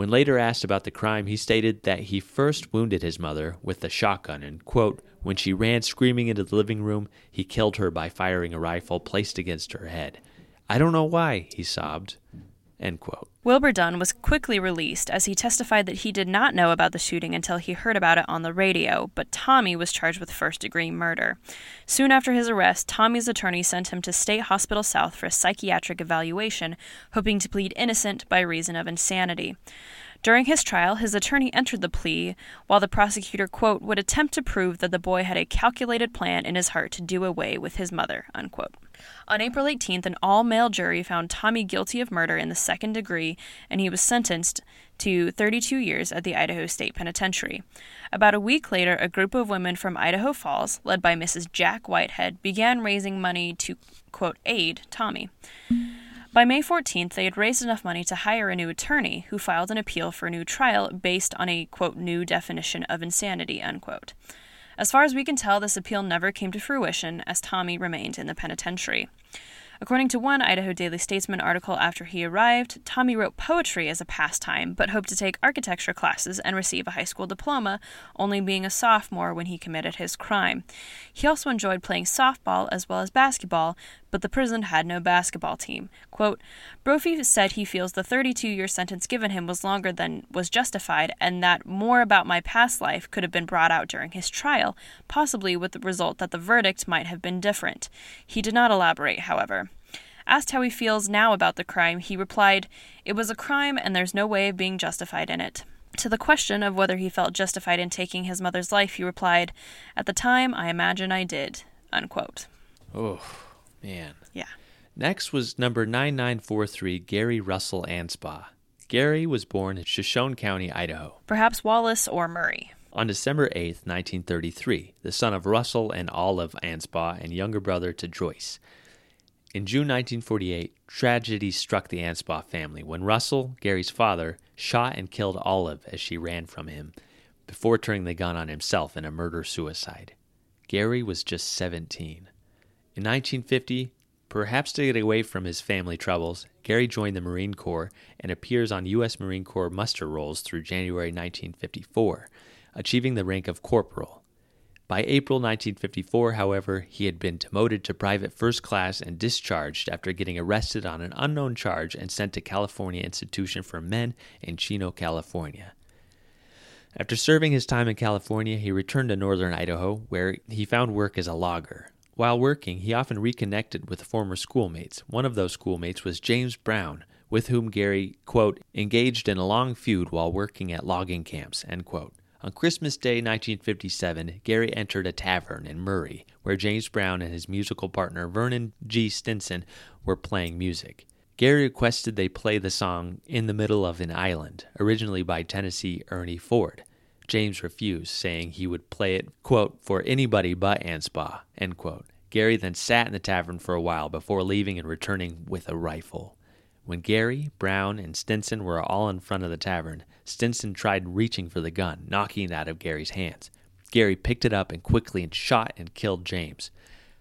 When later asked about the crime, he stated that he first wounded his mother with a shotgun and, quote, when she ran screaming into the living room, he killed her by firing a rifle placed against her head. I don't know why, he sobbed. End quote. Wilbur Dunn was quickly released as he testified that he did not know about the shooting until he heard about it on the radio, but Tommy was charged with first degree murder. Soon after his arrest, Tommy's attorney sent him to State Hospital South for a psychiatric evaluation, hoping to plead innocent by reason of insanity. During his trial, his attorney entered the plea, while the prosecutor, quote, would attempt to prove that the boy had a calculated plan in his heart to do away with his mother, unquote. On April 18th, an all male jury found Tommy guilty of murder in the second degree, and he was sentenced to 32 years at the Idaho State Penitentiary. About a week later, a group of women from Idaho Falls, led by Mrs. Jack Whitehead, began raising money to, quote, aid Tommy. By May 14th, they had raised enough money to hire a new attorney who filed an appeal for a new trial based on a, quote, new definition of insanity, unquote. As far as we can tell, this appeal never came to fruition as Tommy remained in the penitentiary. According to one Idaho Daily Statesman article after he arrived, Tommy wrote poetry as a pastime, but hoped to take architecture classes and receive a high school diploma, only being a sophomore when he committed his crime. He also enjoyed playing softball as well as basketball, but the prison had no basketball team. Quote, Brophy said he feels the 32 year sentence given him was longer than was justified, and that more about my past life could have been brought out during his trial, possibly with the result that the verdict might have been different. He did not elaborate, however. Asked how he feels now about the crime, he replied, It was a crime and there's no way of being justified in it. To the question of whether he felt justified in taking his mother's life, he replied, At the time, I imagine I did. Unquote. Oh, man. Yeah. Next was number 9943 Gary Russell Anspaugh. Gary was born in Shoshone County, Idaho. Perhaps Wallace or Murray. On December 8, 1933, the son of Russell and Olive Anspaugh and younger brother to Joyce. In June 1948, tragedy struck the Anspaugh family when Russell, Gary's father, shot and killed Olive as she ran from him before turning the gun on himself in a murder suicide. Gary was just 17. In 1950, perhaps to get away from his family troubles, Gary joined the Marine Corps and appears on U.S. Marine Corps muster rolls through January 1954, achieving the rank of corporal. By April 1954, however, he had been demoted to private first class and discharged after getting arrested on an unknown charge and sent to California Institution for Men in Chino, California. After serving his time in California, he returned to northern Idaho, where he found work as a logger. While working, he often reconnected with former schoolmates. One of those schoolmates was James Brown, with whom Gary, quote, engaged in a long feud while working at logging camps, end quote. On Christmas Day 1957, Gary entered a tavern in Murray, where James Brown and his musical partner Vernon G. Stinson were playing music. Gary requested they play the song In the Middle of an Island, originally by Tennessee Ernie Ford. James refused, saying he would play it, quote, for anybody but Anspaugh, end quote. Gary then sat in the tavern for a while before leaving and returning with a rifle. When Gary, Brown, and Stinson were all in front of the tavern, Stinson tried reaching for the gun, knocking it out of Gary's hands. Gary picked it up and quickly shot and killed James.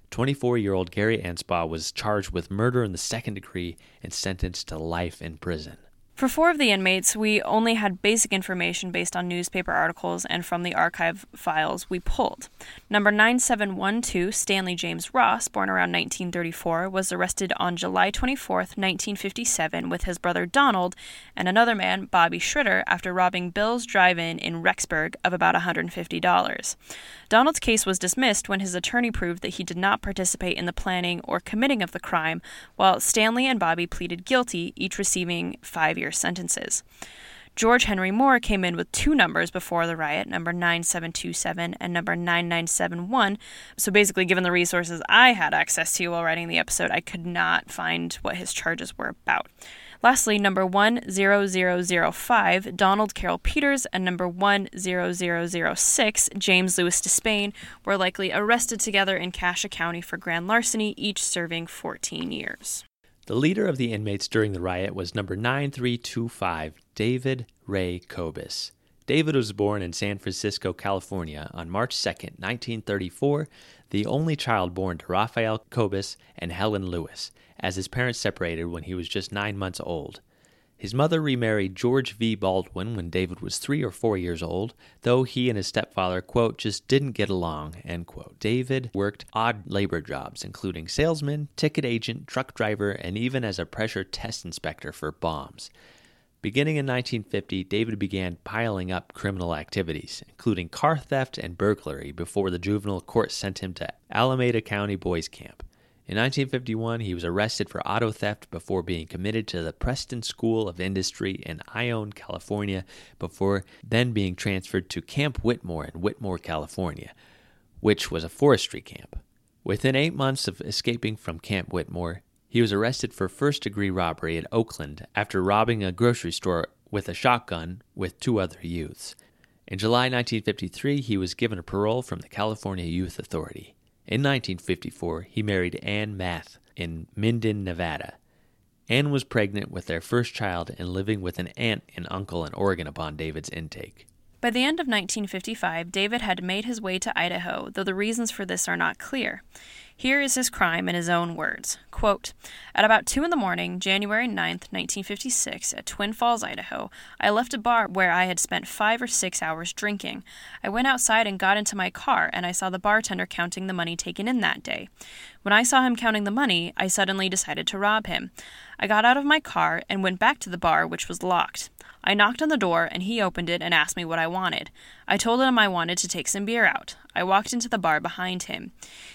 24 year old Gary Anspaugh was charged with murder in the second degree and sentenced to life in prison. For four of the inmates, we only had basic information based on newspaper articles and from the archive files we pulled. Number 9712, Stanley James Ross, born around 1934, was arrested on July 24, 1957, with his brother Donald and another man, Bobby Schritter, after robbing Bill's Drive In in Rexburg of about $150. Donald's case was dismissed when his attorney proved that he did not participate in the planning or committing of the crime, while Stanley and Bobby pleaded guilty, each receiving five year sentences. George Henry Moore came in with two numbers before the riot, number 9727 and number 9971. So basically, given the resources I had access to while writing the episode, I could not find what his charges were about. Lastly, number 10005, Donald Carroll Peters, and number 10006, James Louis Despain, were likely arrested together in Cassia County for grand larceny, each serving 14 years. The leader of the inmates during the riot was number 9325, David Ray Kobus. David was born in San Francisco, California on March 2, 1934, the only child born to Raphael Kobus and Helen Lewis, as his parents separated when he was just nine months old. His mother remarried George V. Baldwin when David was three or four years old, though he and his stepfather, quote, just didn't get along, end quote. David worked odd labor jobs, including salesman, ticket agent, truck driver, and even as a pressure test inspector for bombs. Beginning in 1950, David began piling up criminal activities, including car theft and burglary, before the juvenile court sent him to Alameda County Boys Camp. In 1951, he was arrested for auto theft before being committed to the Preston School of Industry in Ione, California, before then being transferred to Camp Whitmore in Whitmore, California, which was a forestry camp. Within eight months of escaping from Camp Whitmore, he was arrested for first degree robbery in Oakland after robbing a grocery store with a shotgun with two other youths. In July 1953, he was given a parole from the California Youth Authority. In 1954, he married Ann Math in Minden, Nevada. Ann was pregnant with their first child and living with an aunt and uncle in Oregon upon David's intake. By the end of 1955, David had made his way to Idaho, though the reasons for this are not clear. Here is his crime in his own words. Quote, At about 2 in the morning, January 9, 1956, at Twin Falls, Idaho, I left a bar where I had spent five or six hours drinking. I went outside and got into my car, and I saw the bartender counting the money taken in that day. When I saw him counting the money, I suddenly decided to rob him. I got out of my car and went back to the bar, which was locked. I knocked on the door, and he opened it and asked me what I wanted. I told him I wanted to take some beer out. I walked into the bar behind him.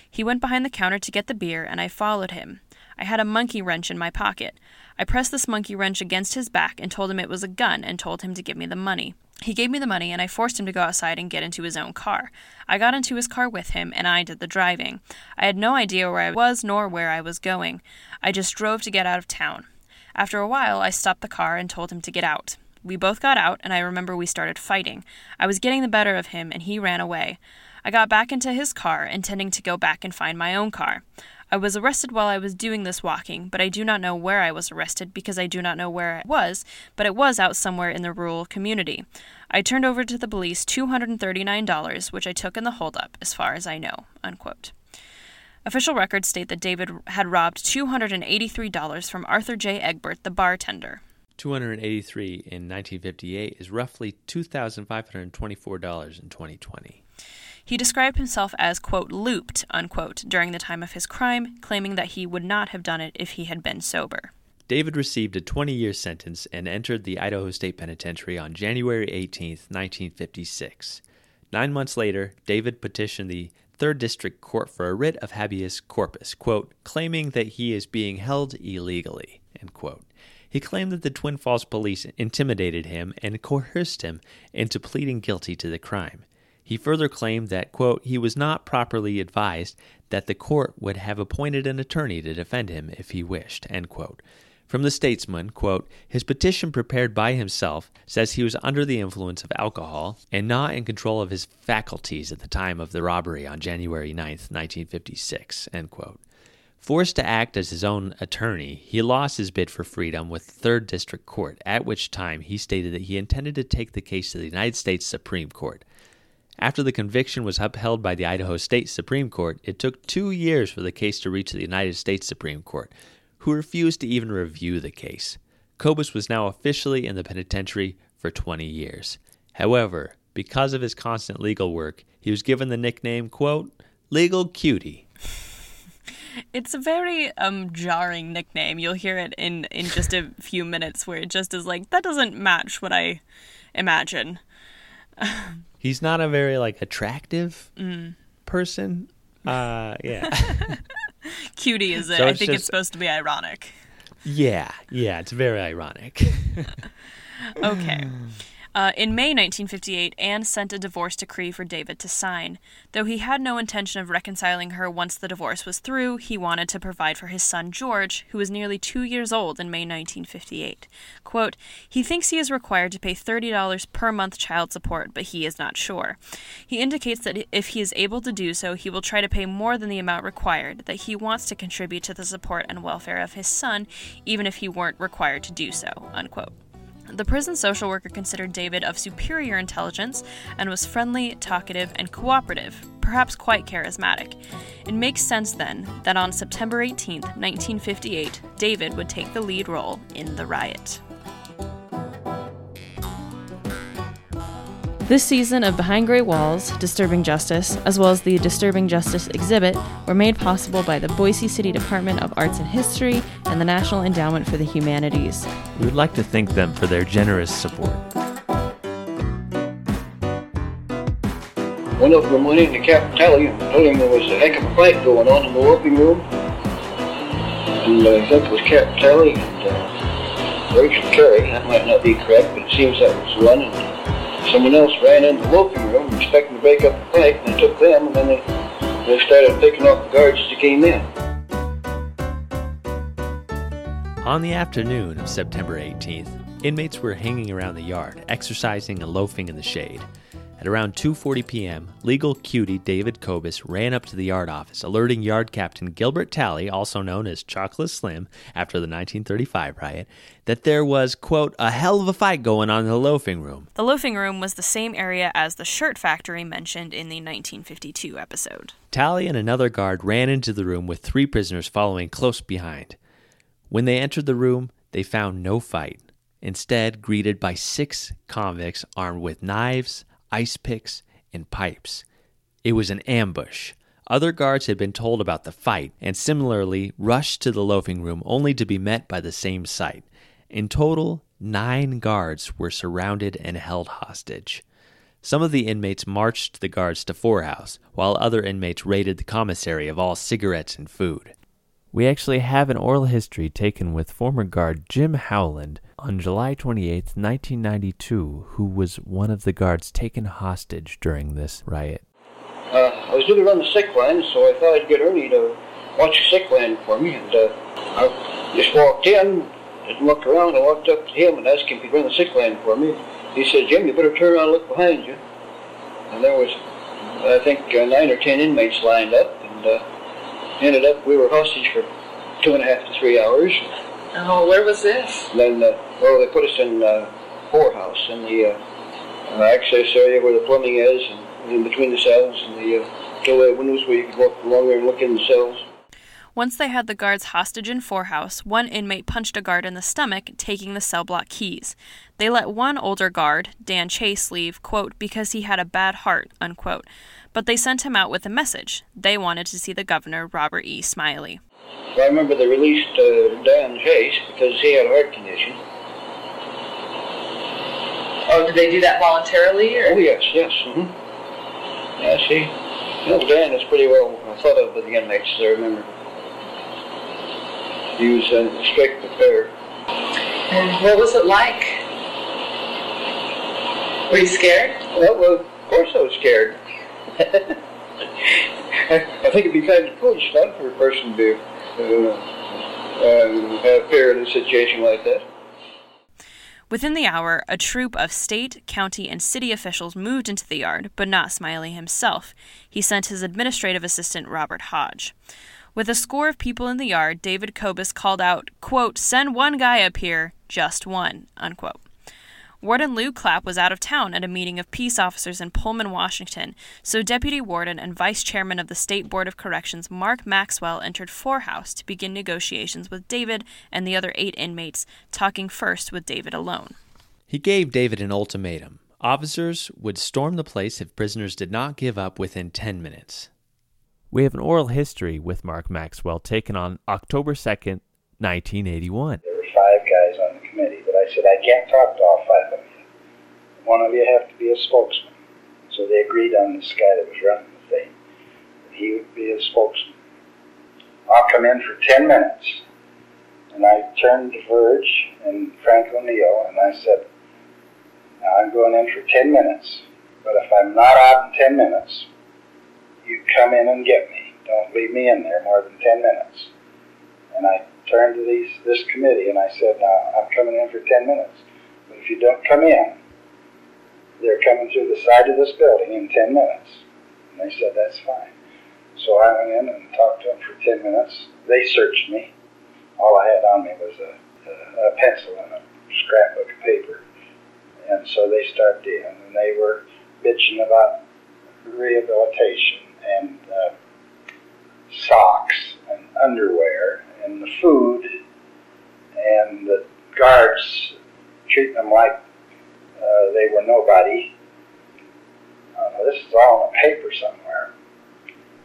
He went behind the counter to get the beer, and I followed him. I had a monkey wrench in my pocket. I pressed this monkey wrench against his back and told him it was a gun and told him to give me the money. He gave me the money and I forced him to go outside and get into his own car. I got into his car with him and I did the driving. I had no idea where I was nor where I was going. I just drove to get out of town. After a while, I stopped the car and told him to get out. We both got out, and I remember we started fighting. I was getting the better of him, and he ran away. I got back into his car, intending to go back and find my own car. I was arrested while I was doing this walking, but I do not know where I was arrested because I do not know where it was, but it was out somewhere in the rural community. I turned over to the police $239, which I took in the holdup, as far as I know. Unquote. Official records state that David had robbed $283 from Arthur J. Egbert, the bartender. 283 in 1958 is roughly $2,524 in 2020. He described himself as, quote, looped, unquote, during the time of his crime, claiming that he would not have done it if he had been sober. David received a 20 year sentence and entered the Idaho State Penitentiary on January 18, 1956. Nine months later, David petitioned the Third District Court for a writ of habeas corpus, quote, claiming that he is being held illegally, end quote. He claimed that the Twin Falls police intimidated him and coerced him into pleading guilty to the crime. He further claimed that, quote, he was not properly advised that the court would have appointed an attorney to defend him if he wished, end quote. From the statesman, quote, his petition prepared by himself says he was under the influence of alcohol and not in control of his faculties at the time of the robbery on January 9, 1956, end quote. Forced to act as his own attorney, he lost his bid for freedom with the 3rd District Court, at which time he stated that he intended to take the case to the United States Supreme Court. After the conviction was upheld by the Idaho State Supreme Court, it took two years for the case to reach the United States Supreme Court, who refused to even review the case. Kobus was now officially in the penitentiary for 20 years. However, because of his constant legal work, he was given the nickname, quote, Legal Cutie. It's a very um jarring nickname. You'll hear it in in just a few minutes where it just is like that doesn't match what I imagine. He's not a very like attractive Mm. person. Uh yeah. Cutie is it. So I think it's supposed to be ironic. yeah, yeah, it's very ironic. Okay. Uh, in May 1958, Anne sent a divorce decree for David to sign. Though he had no intention of reconciling her once the divorce was through, he wanted to provide for his son George, who was nearly two years old in May 1958. Quote, He thinks he is required to pay $30 per month child support, but he is not sure. He indicates that if he is able to do so, he will try to pay more than the amount required, that he wants to contribute to the support and welfare of his son, even if he weren't required to do so. Unquote. The prison social worker considered David of superior intelligence and was friendly, talkative, and cooperative, perhaps quite charismatic. It makes sense then that on September 18, 1958, David would take the lead role in the riot. This season of Behind Grey Walls, Disturbing Justice, as well as the Disturbing Justice exhibit, were made possible by the Boise City Department of Arts and History and the National Endowment for the Humanities. we would like to thank them for their generous support. One of them went into Captain Talley and told him there was a heck of a fight going on in the whooping room. And uh, I think it was Captain Talley and uh, Rachel Carey. That might not be correct, but it seems that was one. And someone else ran into the whooping room expecting to break up the fight, and they took them, and then they, they started picking off the guards as they came in. On the afternoon of September 18th, inmates were hanging around the yard, exercising and loafing in the shade. At around 2:40 p.m., legal cutie David Kobus ran up to the yard office, alerting yard captain Gilbert Talley, also known as Chocolate Slim after the 1935 riot, that there was, quote, a hell of a fight going on in the loafing room. The loafing room was the same area as the shirt factory mentioned in the 1952 episode. Talley and another guard ran into the room with three prisoners following close behind. When they entered the room, they found no fight, instead, greeted by six convicts armed with knives, ice picks, and pipes. It was an ambush. Other guards had been told about the fight and similarly rushed to the loafing room only to be met by the same sight. In total, nine guards were surrounded and held hostage. Some of the inmates marched the guards to Four House, while other inmates raided the commissary of all cigarettes and food. We actually have an oral history taken with former guard Jim Howland on July 28, 1992, who was one of the guards taken hostage during this riot. Uh, I was doing on the sick line, so I thought I'd get Ernie to watch the sick line for me. And uh, I just walked in, and looked around. I walked up to him and asked him if he'd run the sick line for me. He said, Jim, you better turn around and look behind you. And there was, I think, uh, nine or ten inmates lined up. And uh, ended up, we were hostage for two and a half to three hours. Oh, where was this? Then, uh, well, they put us in uh, whorehouse in the uh, uh, access area where the plumbing is, and in between the cells and the uh, doorway windows where you could walk along there and look in the cells. Once they had the guards hostage in Four House, one inmate punched a guard in the stomach, taking the cell block keys. They let one older guard, Dan Chase, leave, quote, because he had a bad heart, unquote. But they sent him out with a message. They wanted to see the governor, Robert E. Smylie. I remember they released uh, Dan Chase because he had a heart condition. Oh, did they do that voluntarily? Or? Oh, yes, yes. Mm-hmm. Yeah, see, you know, Dan is pretty well thought of by the inmates, I remember. He was a strict affair. And what was it like? Were you scared? Well, well of course I was scared. I think it'd be kind of foolish not for a person to uh, have fear in a situation like that. Within the hour, a troop of state, county, and city officials moved into the yard, but not Smylie himself. He sent his administrative assistant, Robert Hodge. With a score of people in the yard, David Kobus called out, quote, Send one guy up here, just one, unquote. Warden Lou Clapp was out of town at a meeting of peace officers in Pullman, Washington, so Deputy Warden and Vice Chairman of the State Board of Corrections Mark Maxwell entered Four House to begin negotiations with David and the other eight inmates, talking first with David alone. He gave David an ultimatum. Officers would storm the place if prisoners did not give up within 10 minutes. We have an oral history with Mark Maxwell taken on October 2nd, 1981. There were five guys on the committee, but I said, I can't talk to all five of you. One of you have to be a spokesman. So they agreed on this guy that was running the thing. That He would be a spokesman. I'll come in for 10 minutes. And I turned to Verge and Frank O'Neill and I said, I'm going in for 10 minutes. But if I'm not out in 10 minutes, you come in and get me. Don't leave me in there more than 10 minutes. And I turned to these, this committee and I said, now I'm coming in for 10 minutes. But if you don't come in, they're coming through the side of this building in 10 minutes. And they said, that's fine. So I went in and talked to them for 10 minutes. They searched me. All I had on me was a, a, a pencil and a scrapbook of paper. And so they started in, and they were bitching about rehabilitation and uh, socks and underwear and the food and the guards treating them like uh, they were nobody. Uh, this is all on a paper somewhere.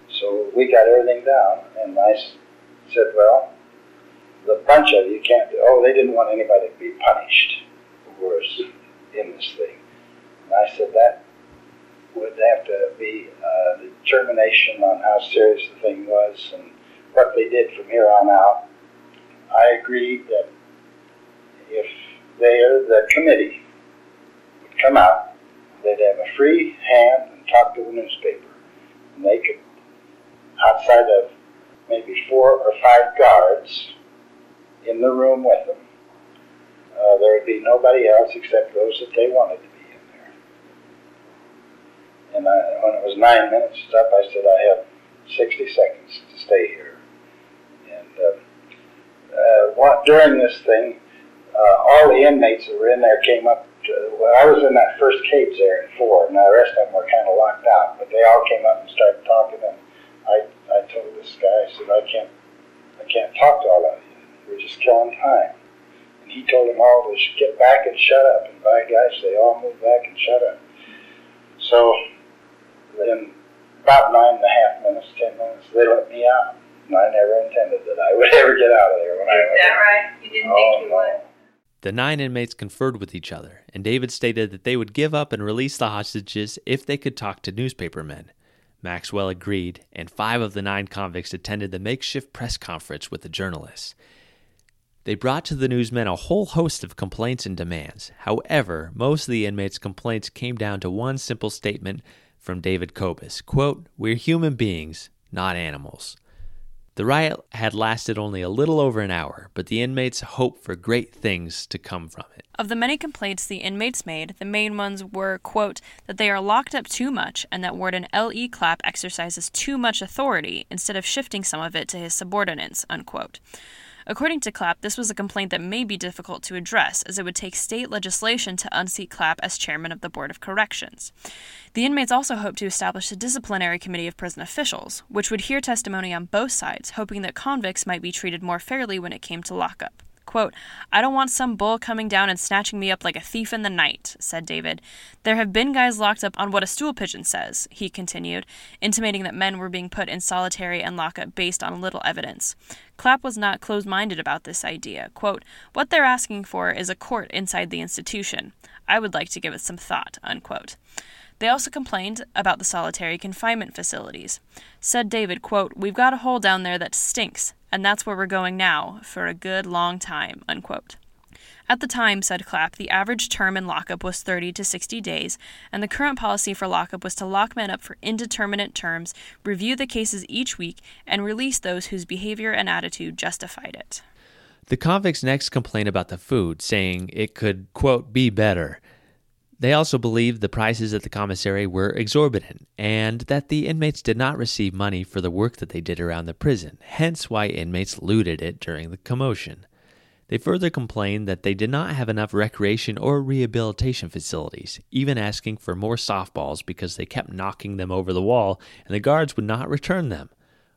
So we got everything down, and I said, well, the bunch of you can't do, oh, they didn't want anybody to be punished who was in this thing. And I said, that would have to be a determination on how serious the thing was and what they did from here on out. I agreed that if they, the committee, would come out, they'd have a free hand and talk to the newspaper. And they could, outside of maybe four or five guards in the room with them, uh, there would be nobody else except those that they wanted to be in there. and I, when it was nine minutes up, I said, I have 60 seconds to stay here. Uh, what, during this thing, uh, all the inmates that were in there came up. To, well, I was in that first cage there in four, and the rest of them were kind of locked out. But they all came up and started talking, and I, I told this guy, I said, I can't, I can't talk to all of you. We're just killing time. And he told them all to get back and shut up. And by gosh, they all moved back and shut up. So in about nine and a half minutes, ten minutes, they let me out. And I never intended that I would ever get out of there Is that right? You didn't Oh, think you oh, would? The nine inmates conferred with each other, and David stated that they would give up and release the hostages if they could talk to newspapermen. Maxwell agreed, and five of the nine convicts attended the makeshift press conference with the journalists. They brought to the newsmen a whole host of complaints and demands. However, most of the inmates' complaints came down to one simple statement from David Kobus quote, We're human beings, not animals. The riot had lasted only a little over an hour, but the inmates hoped for great things to come from it. Of the many complaints the inmates made, the main ones were, quote, that they are locked up too much and that Warden L.E. Clapp exercises too much authority instead of shifting some of it to his subordinates, unquote. According to Clapp, this was a complaint that may be difficult to address, as it would take state legislation to unseat Clapp as chairman of the Board of Corrections. The inmates also hoped to establish a disciplinary committee of prison officials, which would hear testimony on both sides, hoping that convicts might be treated more fairly when it came to lockup. Quote, I don't want some bull coming down and snatching me up like a thief in the night, said David. There have been guys locked up on what a stool pigeon says, he continued, intimating that men were being put in solitary and lockup based on little evidence. Clapp was not closed minded about this idea. Quote, What they're asking for is a court inside the institution. I would like to give it some thought, unquote. They also complained about the solitary confinement facilities. Said David, quote, We've got a hole down there that stinks and that's where we're going now for a good long time. Unquote. At the time, said Clapp, the average term in lockup was 30 to 60 days, and the current policy for lockup was to lock men up for indeterminate terms, review the cases each week, and release those whose behavior and attitude justified it. The convicts next complained about the food, saying it could, quote, be better. They also believed the prices at the commissary were exorbitant and that the inmates did not receive money for the work that they did around the prison, hence why inmates looted it during the commotion. They further complained that they did not have enough recreation or rehabilitation facilities, even asking for more softballs because they kept knocking them over the wall and the guards would not return them.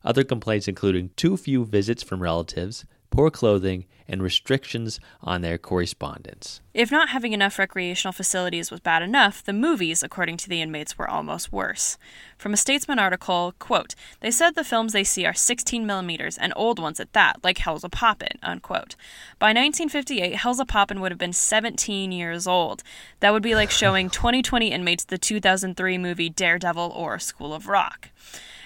Other complaints including too few visits from relatives, poor clothing, and restrictions on their correspondence. If not having enough recreational facilities was bad enough, the movies, according to the inmates, were almost worse. From a Statesman article, quote, they said the films they see are 16 millimeters and old ones at that, like Hellzapoppin', unquote. By 1958, Hellzapoppin' would have been 17 years old. That would be like showing 2020 inmates the 2003 movie Daredevil or School of Rock.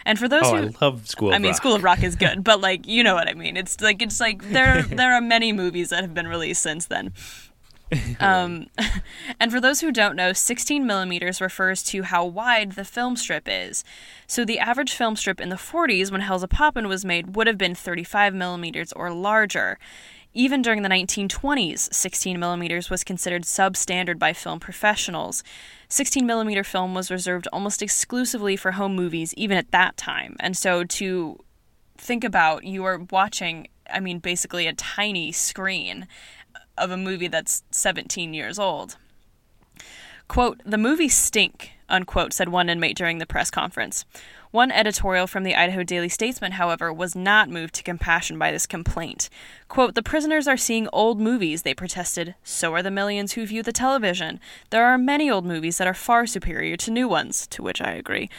And for those oh, who I love School. I mean, School of Rock is good, but like you know what I mean. It's like it's like there there are many movies that have been released since then. um, and for those who don't know, 16 millimeters refers to how wide the film strip is. So the average film strip in the 40s, when Hellzapoppin' was made, would have been 35 millimeters or larger. Even during the 1920s, 16 millimeters was considered substandard by film professionals. 16 millimeter film was reserved almost exclusively for home movies, even at that time. And so to think about, you are watching, I mean, basically a tiny screen of a movie that's 17 years old. Quote, the movies stink, unquote, said one inmate during the press conference. One editorial from the Idaho Daily Statesman, however, was not moved to compassion by this complaint. Quote, The prisoners are seeing old movies, they protested. So are the millions who view the television. There are many old movies that are far superior to new ones, to which I agree.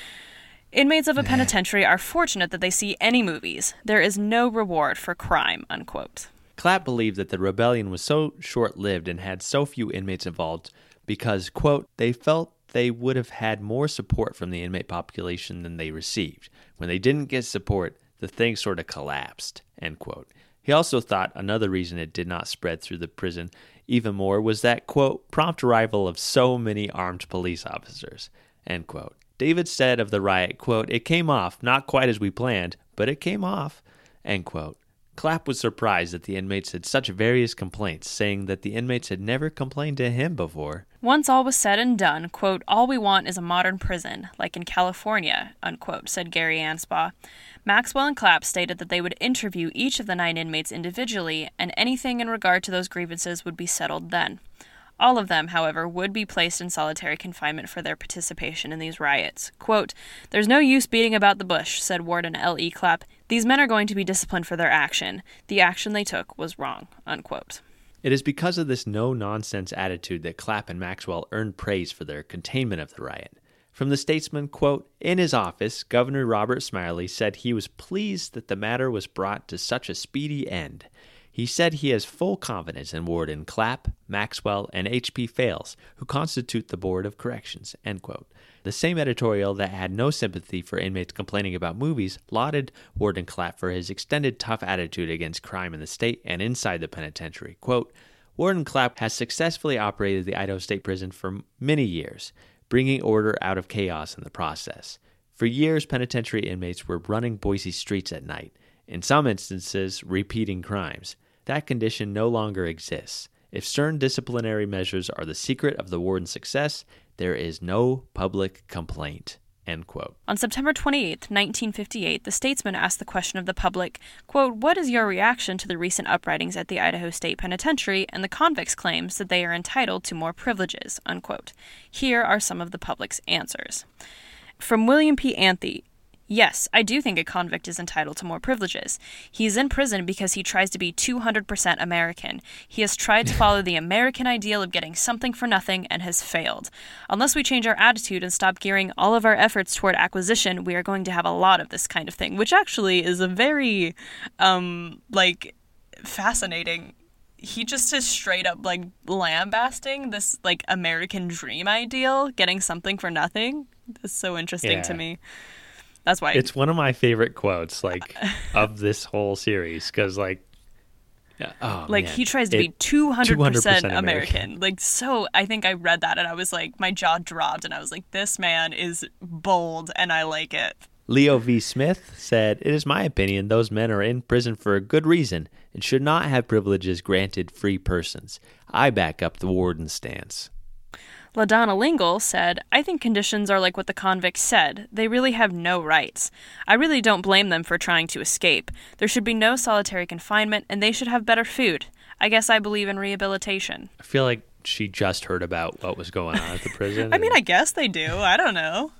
Inmates of a penitentiary are fortunate that they see any movies. There is no reward for crime, unquote. Clapp believed that the rebellion was so short lived and had so few inmates involved because, quote, they felt they would have had more support from the inmate population than they received. When they didn't get support, the thing sort of collapsed, end quote. He also thought another reason it did not spread through the prison even more was that, quote, prompt arrival of so many armed police officers, end quote. David said of the riot, quote, it came off, not quite as we planned, but it came off, end quote. Clapp was surprised that the inmates had such various complaints, saying that the inmates had never complained to him before. Once all was said and done, quote, all we want is a modern prison, like in California, unquote, said Gary Anspaugh. Maxwell and Clapp stated that they would interview each of the nine inmates individually, and anything in regard to those grievances would be settled then. All of them, however, would be placed in solitary confinement for their participation in these riots. Quote, There's no use beating about the bush, said Warden L. E. Clapp. These men are going to be disciplined for their action. The action they took was wrong. Unquote. It is because of this no nonsense attitude that Clapp and Maxwell earned praise for their containment of the riot. From the statesman, quote, In his office, Governor Robert Smylie said he was pleased that the matter was brought to such a speedy end. He said he has full confidence in Warden Clapp, Maxwell, and H.P. Fales, who constitute the Board of Corrections. The same editorial that had no sympathy for inmates complaining about movies lauded Warden Clapp for his extended tough attitude against crime in the state and inside the penitentiary. Quote, Warden Clapp has successfully operated the Idaho State Prison for many years, bringing order out of chaos in the process. For years, penitentiary inmates were running Boise streets at night In some instances, repeating crimes. That condition no longer exists. If stern disciplinary measures are the secret of the warden's success, there is no public complaint. On September 28, 1958, the statesman asked the question of the public, quote, What is your reaction to the recent uprisings at the Idaho State Penitentiary and the convicts' claims that they are entitled to more privileges? Unquote. Here are some of the public's answers. From William P. Anthe, Yes, I do think a convict is entitled to more privileges. He is in prison because he tries to be 200% American. He has tried to follow the American ideal of getting something for nothing and has failed. Unless we change our attitude and stop gearing all of our efforts toward acquisition, we are going to have a lot of this kind of thing, which actually is a very, um, like, fascinating he just is straight up like lambasting this like American dream ideal, getting something for nothing. That's so interesting Yeah. to me. That's why It's one of my favorite quotes, like of this whole series, because like, oh, like man. he tries to It- be 200%, 200% American. American. Like so I think I read that and I was like my jaw dropped and I was like this man is bold and I like it. Leo V. Smith said, It is my opinion those men are in prison for a good reason and should not have privileges granted free persons. I back up the warden's stance. LaDonna Lingle said, I think conditions are like what the convicts said. They really have no rights. I really don't blame them for trying to escape. There should be no solitary confinement, and they should have better food. I guess I believe in rehabilitation. I feel like she just heard about what was going on at the prison. I mean, I guess they do. I don't know.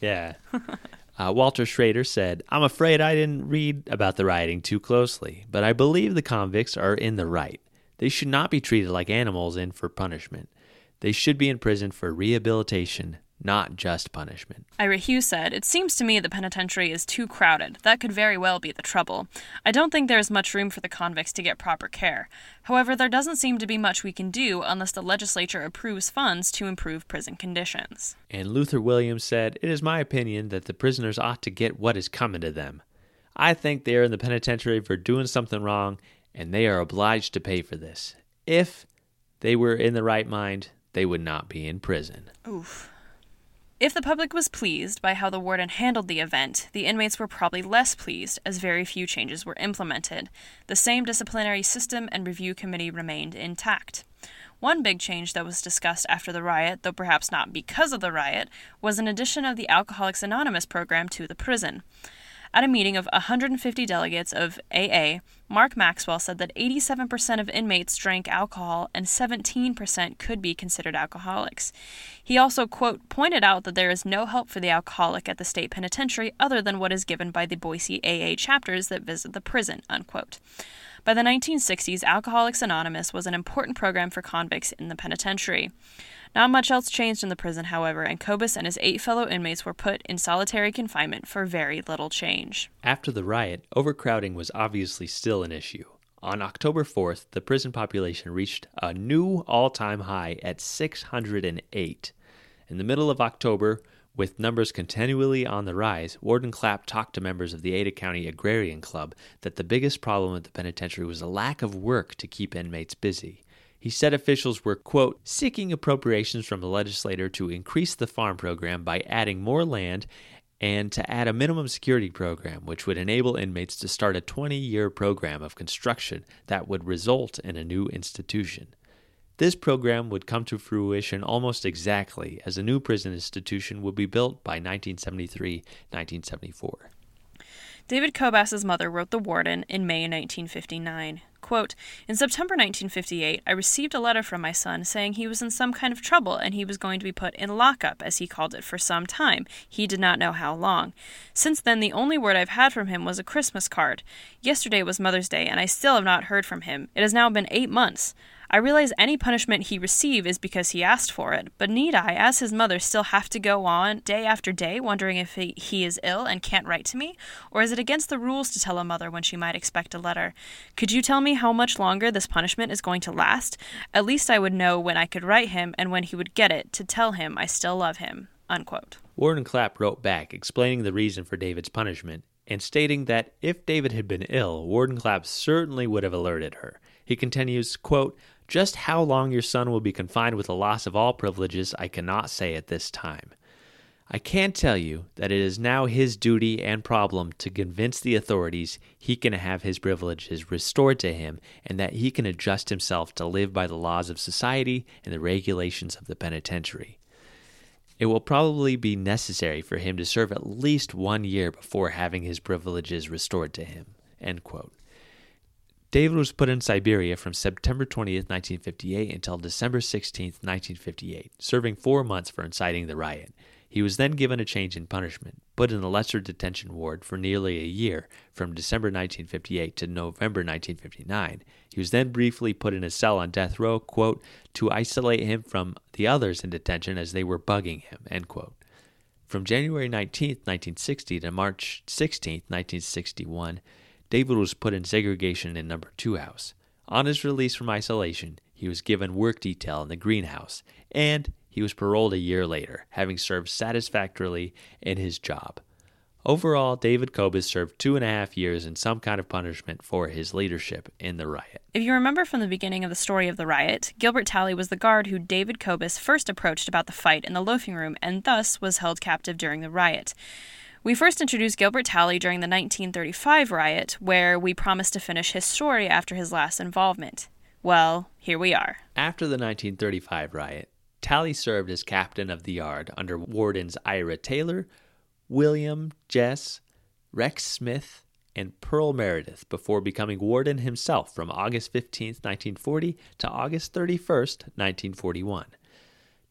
Yeah. Uh, Walter Schrader said, I'm afraid I didn't read about the rioting too closely, but I believe the convicts are in the right. They should not be treated like animals in for punishment. They should be in prison for rehabilitation, not just punishment. Ira Hughes said, It seems to me the penitentiary is too crowded. That could very well be the trouble. I don't think there is much room for the convicts to get proper care. However, there doesn't seem to be much we can do unless the legislature approves funds to improve prison conditions. And Luther Williams said, It is my opinion that the prisoners ought to get what is coming to them. I think they are in the penitentiary for doing something wrong, and they are obliged to pay for this. If they were in the right mind, they would not be in prison. Oof. If the public was pleased by how the warden handled the event, the inmates were probably less pleased as very few changes were implemented. The same disciplinary system and review committee remained intact. One big change that was discussed after the riot, though perhaps not because of the riot, was an addition of the Alcoholics Anonymous program to the prison. At a meeting of 150 delegates of AA, Mark Maxwell said that 87% of inmates drank alcohol and 17% could be considered alcoholics. He also, quote, pointed out that there is no help for the alcoholic at the state penitentiary other than what is given by the Boise AA chapters that visit the prison, unquote. By the 1960s, Alcoholics Anonymous was an important program for convicts in the penitentiary. Not much else changed in the prison, however, and Kobus and his eight fellow inmates were put in solitary confinement for very little change. After the riot, overcrowding was obviously still an issue. On October 4th, the prison population reached a new all time high at 608. In the middle of October, with numbers continually on the rise, Warden Clapp talked to members of the Ada County Agrarian Club that the biggest problem at the penitentiary was a lack of work to keep inmates busy. He said officials were, quote, seeking appropriations from the legislator to increase the farm program by adding more land and to add a minimum security program, which would enable inmates to start a 20 year program of construction that would result in a new institution. This program would come to fruition almost exactly as a new prison institution would be built by 1973 1974. David Kobus's mother wrote the warden in May 1959. Quote, In September 1958, I received a letter from my son saying he was in some kind of trouble and he was going to be put in lockup, as he called it, for some time. He did not know how long. Since then, the only word I've had from him was a Christmas card. Yesterday was Mother's Day, and I still have not heard from him. It has now been eight months. I realize any punishment he receive is because he asked for it, but need I, as his mother, still have to go on day after day wondering if he, he is ill and can't write to me? Or is it against the rules to tell a mother when she might expect a letter? Could you tell me how much longer this punishment is going to last? At least I would know when I could write him and when he would get it to tell him I still love him. Unquote. Warden Clapp wrote back explaining the reason for David's punishment and stating that if David had been ill, Warden Clapp certainly would have alerted her. He continues, quote, just how long your son will be confined with the loss of all privileges, I cannot say at this time. I can tell you that it is now his duty and problem to convince the authorities he can have his privileges restored to him and that he can adjust himself to live by the laws of society and the regulations of the penitentiary. It will probably be necessary for him to serve at least one year before having his privileges restored to him. David was put in Siberia from September 20th, 1958 until December 16th, 1958, serving four months for inciting the riot. He was then given a change in punishment, put in the lesser detention ward for nearly a year, from December 1958 to November 1959. He was then briefly put in a cell on death row, quote, to isolate him from the others in detention as they were bugging him, end quote. From January 19, 1960 to March 16, 1961, David was put in segregation in number 2 house. On his release from isolation, he was given work detail in the greenhouse, and he was paroled a year later, having served satisfactorily in his job. Overall, David Kobus served two and a half years in some kind of punishment for his leadership in the riot. If you remember from the beginning of the story of the riot, Gilbert Talley was the guard who David Kobus first approached about the fight in the loafing room and thus was held captive during the riot. We first introduced Gilbert Talley during the 1935 riot, where we promised to finish his story after his last involvement. Well, here we are. After the 1935 riot, Talley served as captain of the yard under wardens Ira Taylor, William Jess, Rex Smith, and Pearl Meredith before becoming warden himself from August 15, 1940 to August 31, 1941.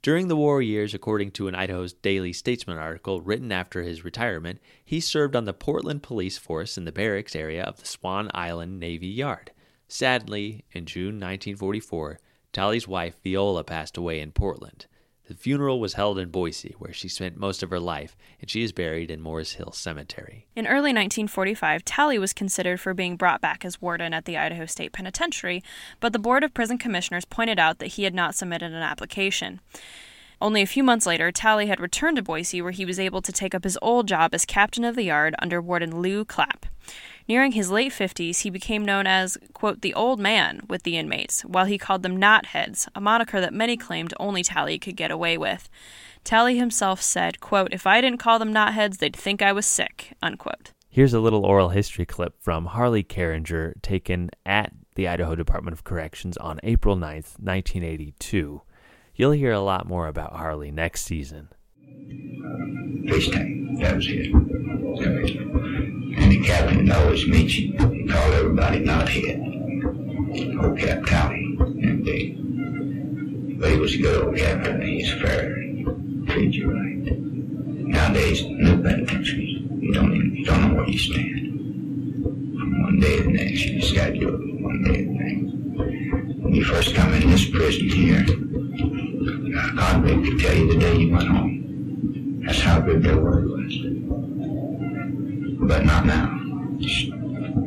During the war years, according to an Idaho's Daily Statesman article written after his retirement, he served on the Portland Police Force in the barracks area of the Swan Island Navy Yard. Sadly, in June 1944, Talley's wife Viola passed away in Portland. The funeral was held in Boise, where she spent most of her life, and she is buried in Morris Hill Cemetery. In early 1945, Talley was considered for being brought back as warden at the Idaho State Penitentiary, but the Board of Prison Commissioners pointed out that he had not submitted an application. Only a few months later, Talley had returned to Boise, where he was able to take up his old job as captain of the yard under Warden Lou Clapp. Nearing his late 50s, he became known as, quote, the old man with the inmates, while he called them knotheads, a moniker that many claimed only Talley could get away with. Talley himself said, quote, if I didn't call them knotheads, they'd think I was sick, unquote. Here's a little oral history clip from Harley Carringer taken at the Idaho Department of Corrections on April 9th, 1982. You'll hear a lot more about Harley next season. Fish tank, that was it. The captain always meets you. He called everybody not. Old Cap Talley. And they, but he was a good old captain. He's fair. Treat you right. Nowadays, no penitentiaries. You don't even, you don't know where you stand. From one day to the next, you just got to do it one day to the next. When you first come in this prison here, a convict could tell you the day you went home. That's how good their word was but not now.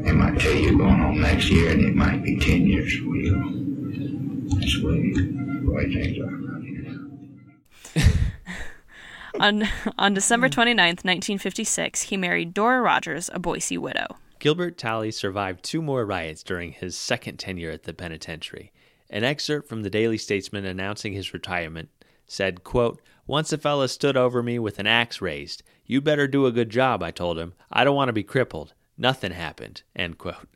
They might tell you going home next year, and it might be 10 years for you. That's the way, the way things are. on, on December 29th, 1956, he married Dora Rogers, a Boise widow. Gilbert Talley survived two more riots during his second tenure at the penitentiary. An excerpt from the Daily Statesman announcing his retirement said, quote, Once a fellow stood over me with an axe raised. You better do a good job, I told him. I don't want to be crippled. Nothing happened. End quote.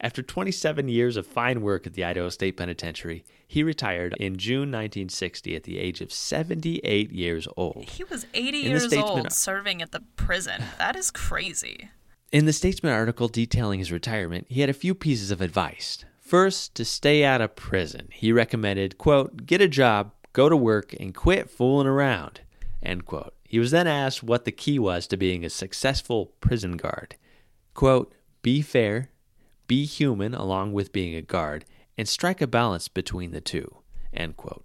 After 27 years of fine work at the Idaho State Penitentiary, he retired in June 1960 at the age of 78 years old. He was 80 in years old serving at the prison. That is crazy. In the Statesman article detailing his retirement, he had a few pieces of advice. First, to stay out of prison, he recommended, quote, get a job, go to work, and quit fooling around, end quote. He was then asked what the key was to being a successful prison guard. Quote, be fair, be human along with being a guard, and strike a balance between the two. End quote.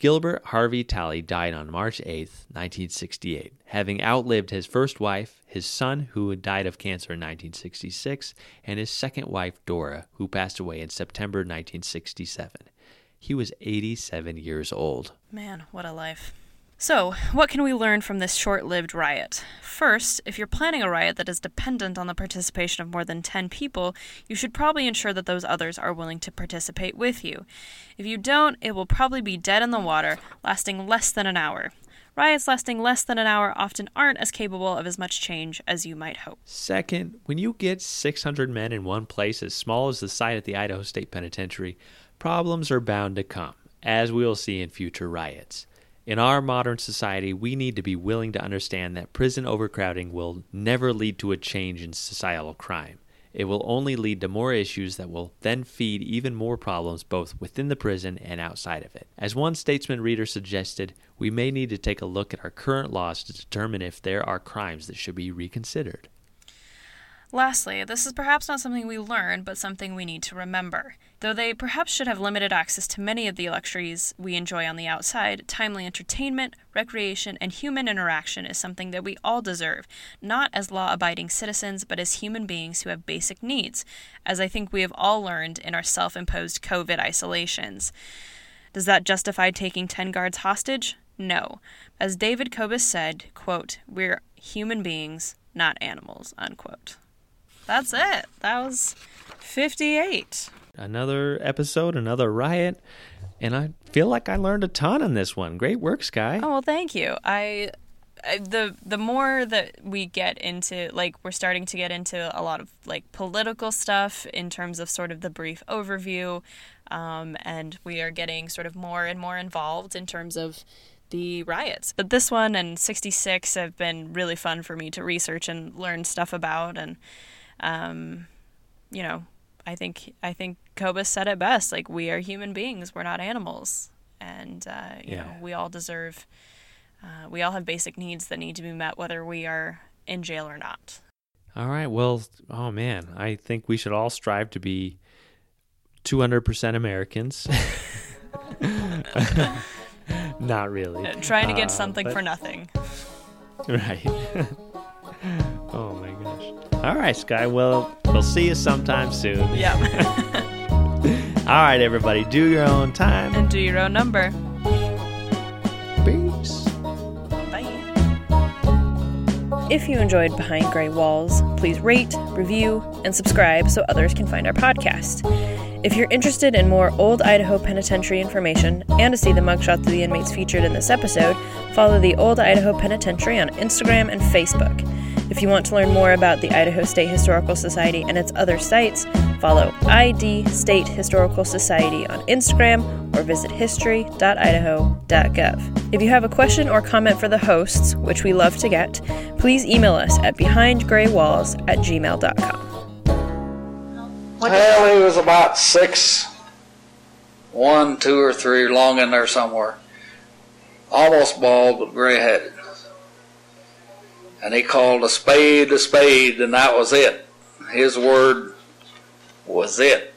Gilbert Harvey Talley died on March 8, 1968, having outlived his first wife, his son, who died of cancer in 1966, and his second wife, Dora, who passed away in September 1967. He was 87 years old. Man, what a life. So, what can we learn from this short lived riot? First, if you're planning a riot that is dependent on the participation of more than 10 people, you should probably ensure that those others are willing to participate with you. If you don't, it will probably be dead in the water, lasting less than an hour. riots lasting less than an hour often aren't as capable of as much change as you might hope. Second, when you get 600 men in one place as small as the site at the Idaho State Penitentiary, problems are bound to come, as we'll see in future riots. In our modern society, we need to be willing to understand that prison overcrowding will never lead to a change in societal crime. It will only lead to more issues that will then feed even more problems both within the prison and outside of it. As one statesman reader suggested, we may need to take a look at our current laws to determine if there are crimes that should be reconsidered. Lastly, this is perhaps not something we learn, but something we need to remember. Though they perhaps should have limited access to many of the luxuries we enjoy on the outside, timely entertainment, recreation, and human interaction is something that we all deserve, not as law abiding citizens, but as human beings who have basic needs, as I think we have all learned in our self imposed COVID isolations. Does that justify taking 10 guards hostage? No. As David Kobus said, quote, we're human beings, not animals, unquote. That's it. That was 58. Another episode, another riot, and I feel like I learned a ton on this one. Great work, Sky. Oh, well, thank you. I, the the more that we get into like we're starting to get into a lot of like political stuff in terms of sort of the brief overview um, and we are getting sort of more and more involved in terms of the riots. But this one and 66 have been really fun for me to research and learn stuff about and um, you know, I think I think Kobus said it best. Like we are human beings, we're not animals, and uh, you Yeah. know we all deserve. Uh, we all have basic needs that need to be met, whether we are in jail or not. All right. Well, oh man, I think we should all strive to be 200% Americans. Not really. Trying to get Uh, something but- for nothing. Right. oh my gosh. All right, Sky. Well, we'll see you sometime soon. Yeah. All right, everybody. Do your own time. and do your own number. Peace. Bye. If you enjoyed Behind Gray Walls, please rate, review, and subscribe so others can find our podcast. If you're interested in more old Idaho penitentiary information and to see the mugshots of the inmates featured in this episode, follow the Old Idaho Penitentiary on Instagram and Facebook. If you want to learn more about the Idaho State Historical Society and its other sites, follow ID State Historical Society on Instagram or visit history.idaho.gov. If you have a question or comment for the hosts, which we love to get, please email us at behindgraywalls at gmail.com. Well, he was about six, one, two, or three, long in there somewhere. Almost bald, but gray headed. And he called a spade a spade, and that was it. His word was it.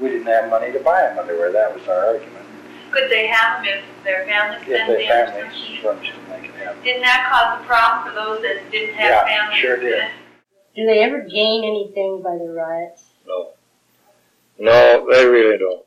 We didn't have money to buy them underwear. That was our argument. Could they have them if their families If sent their them? families furnished them, they could have them. Didn't that cause a problem for those that didn't have Yeah, families? sure did. Do they ever gain anything by the riots? No. No, they really don't.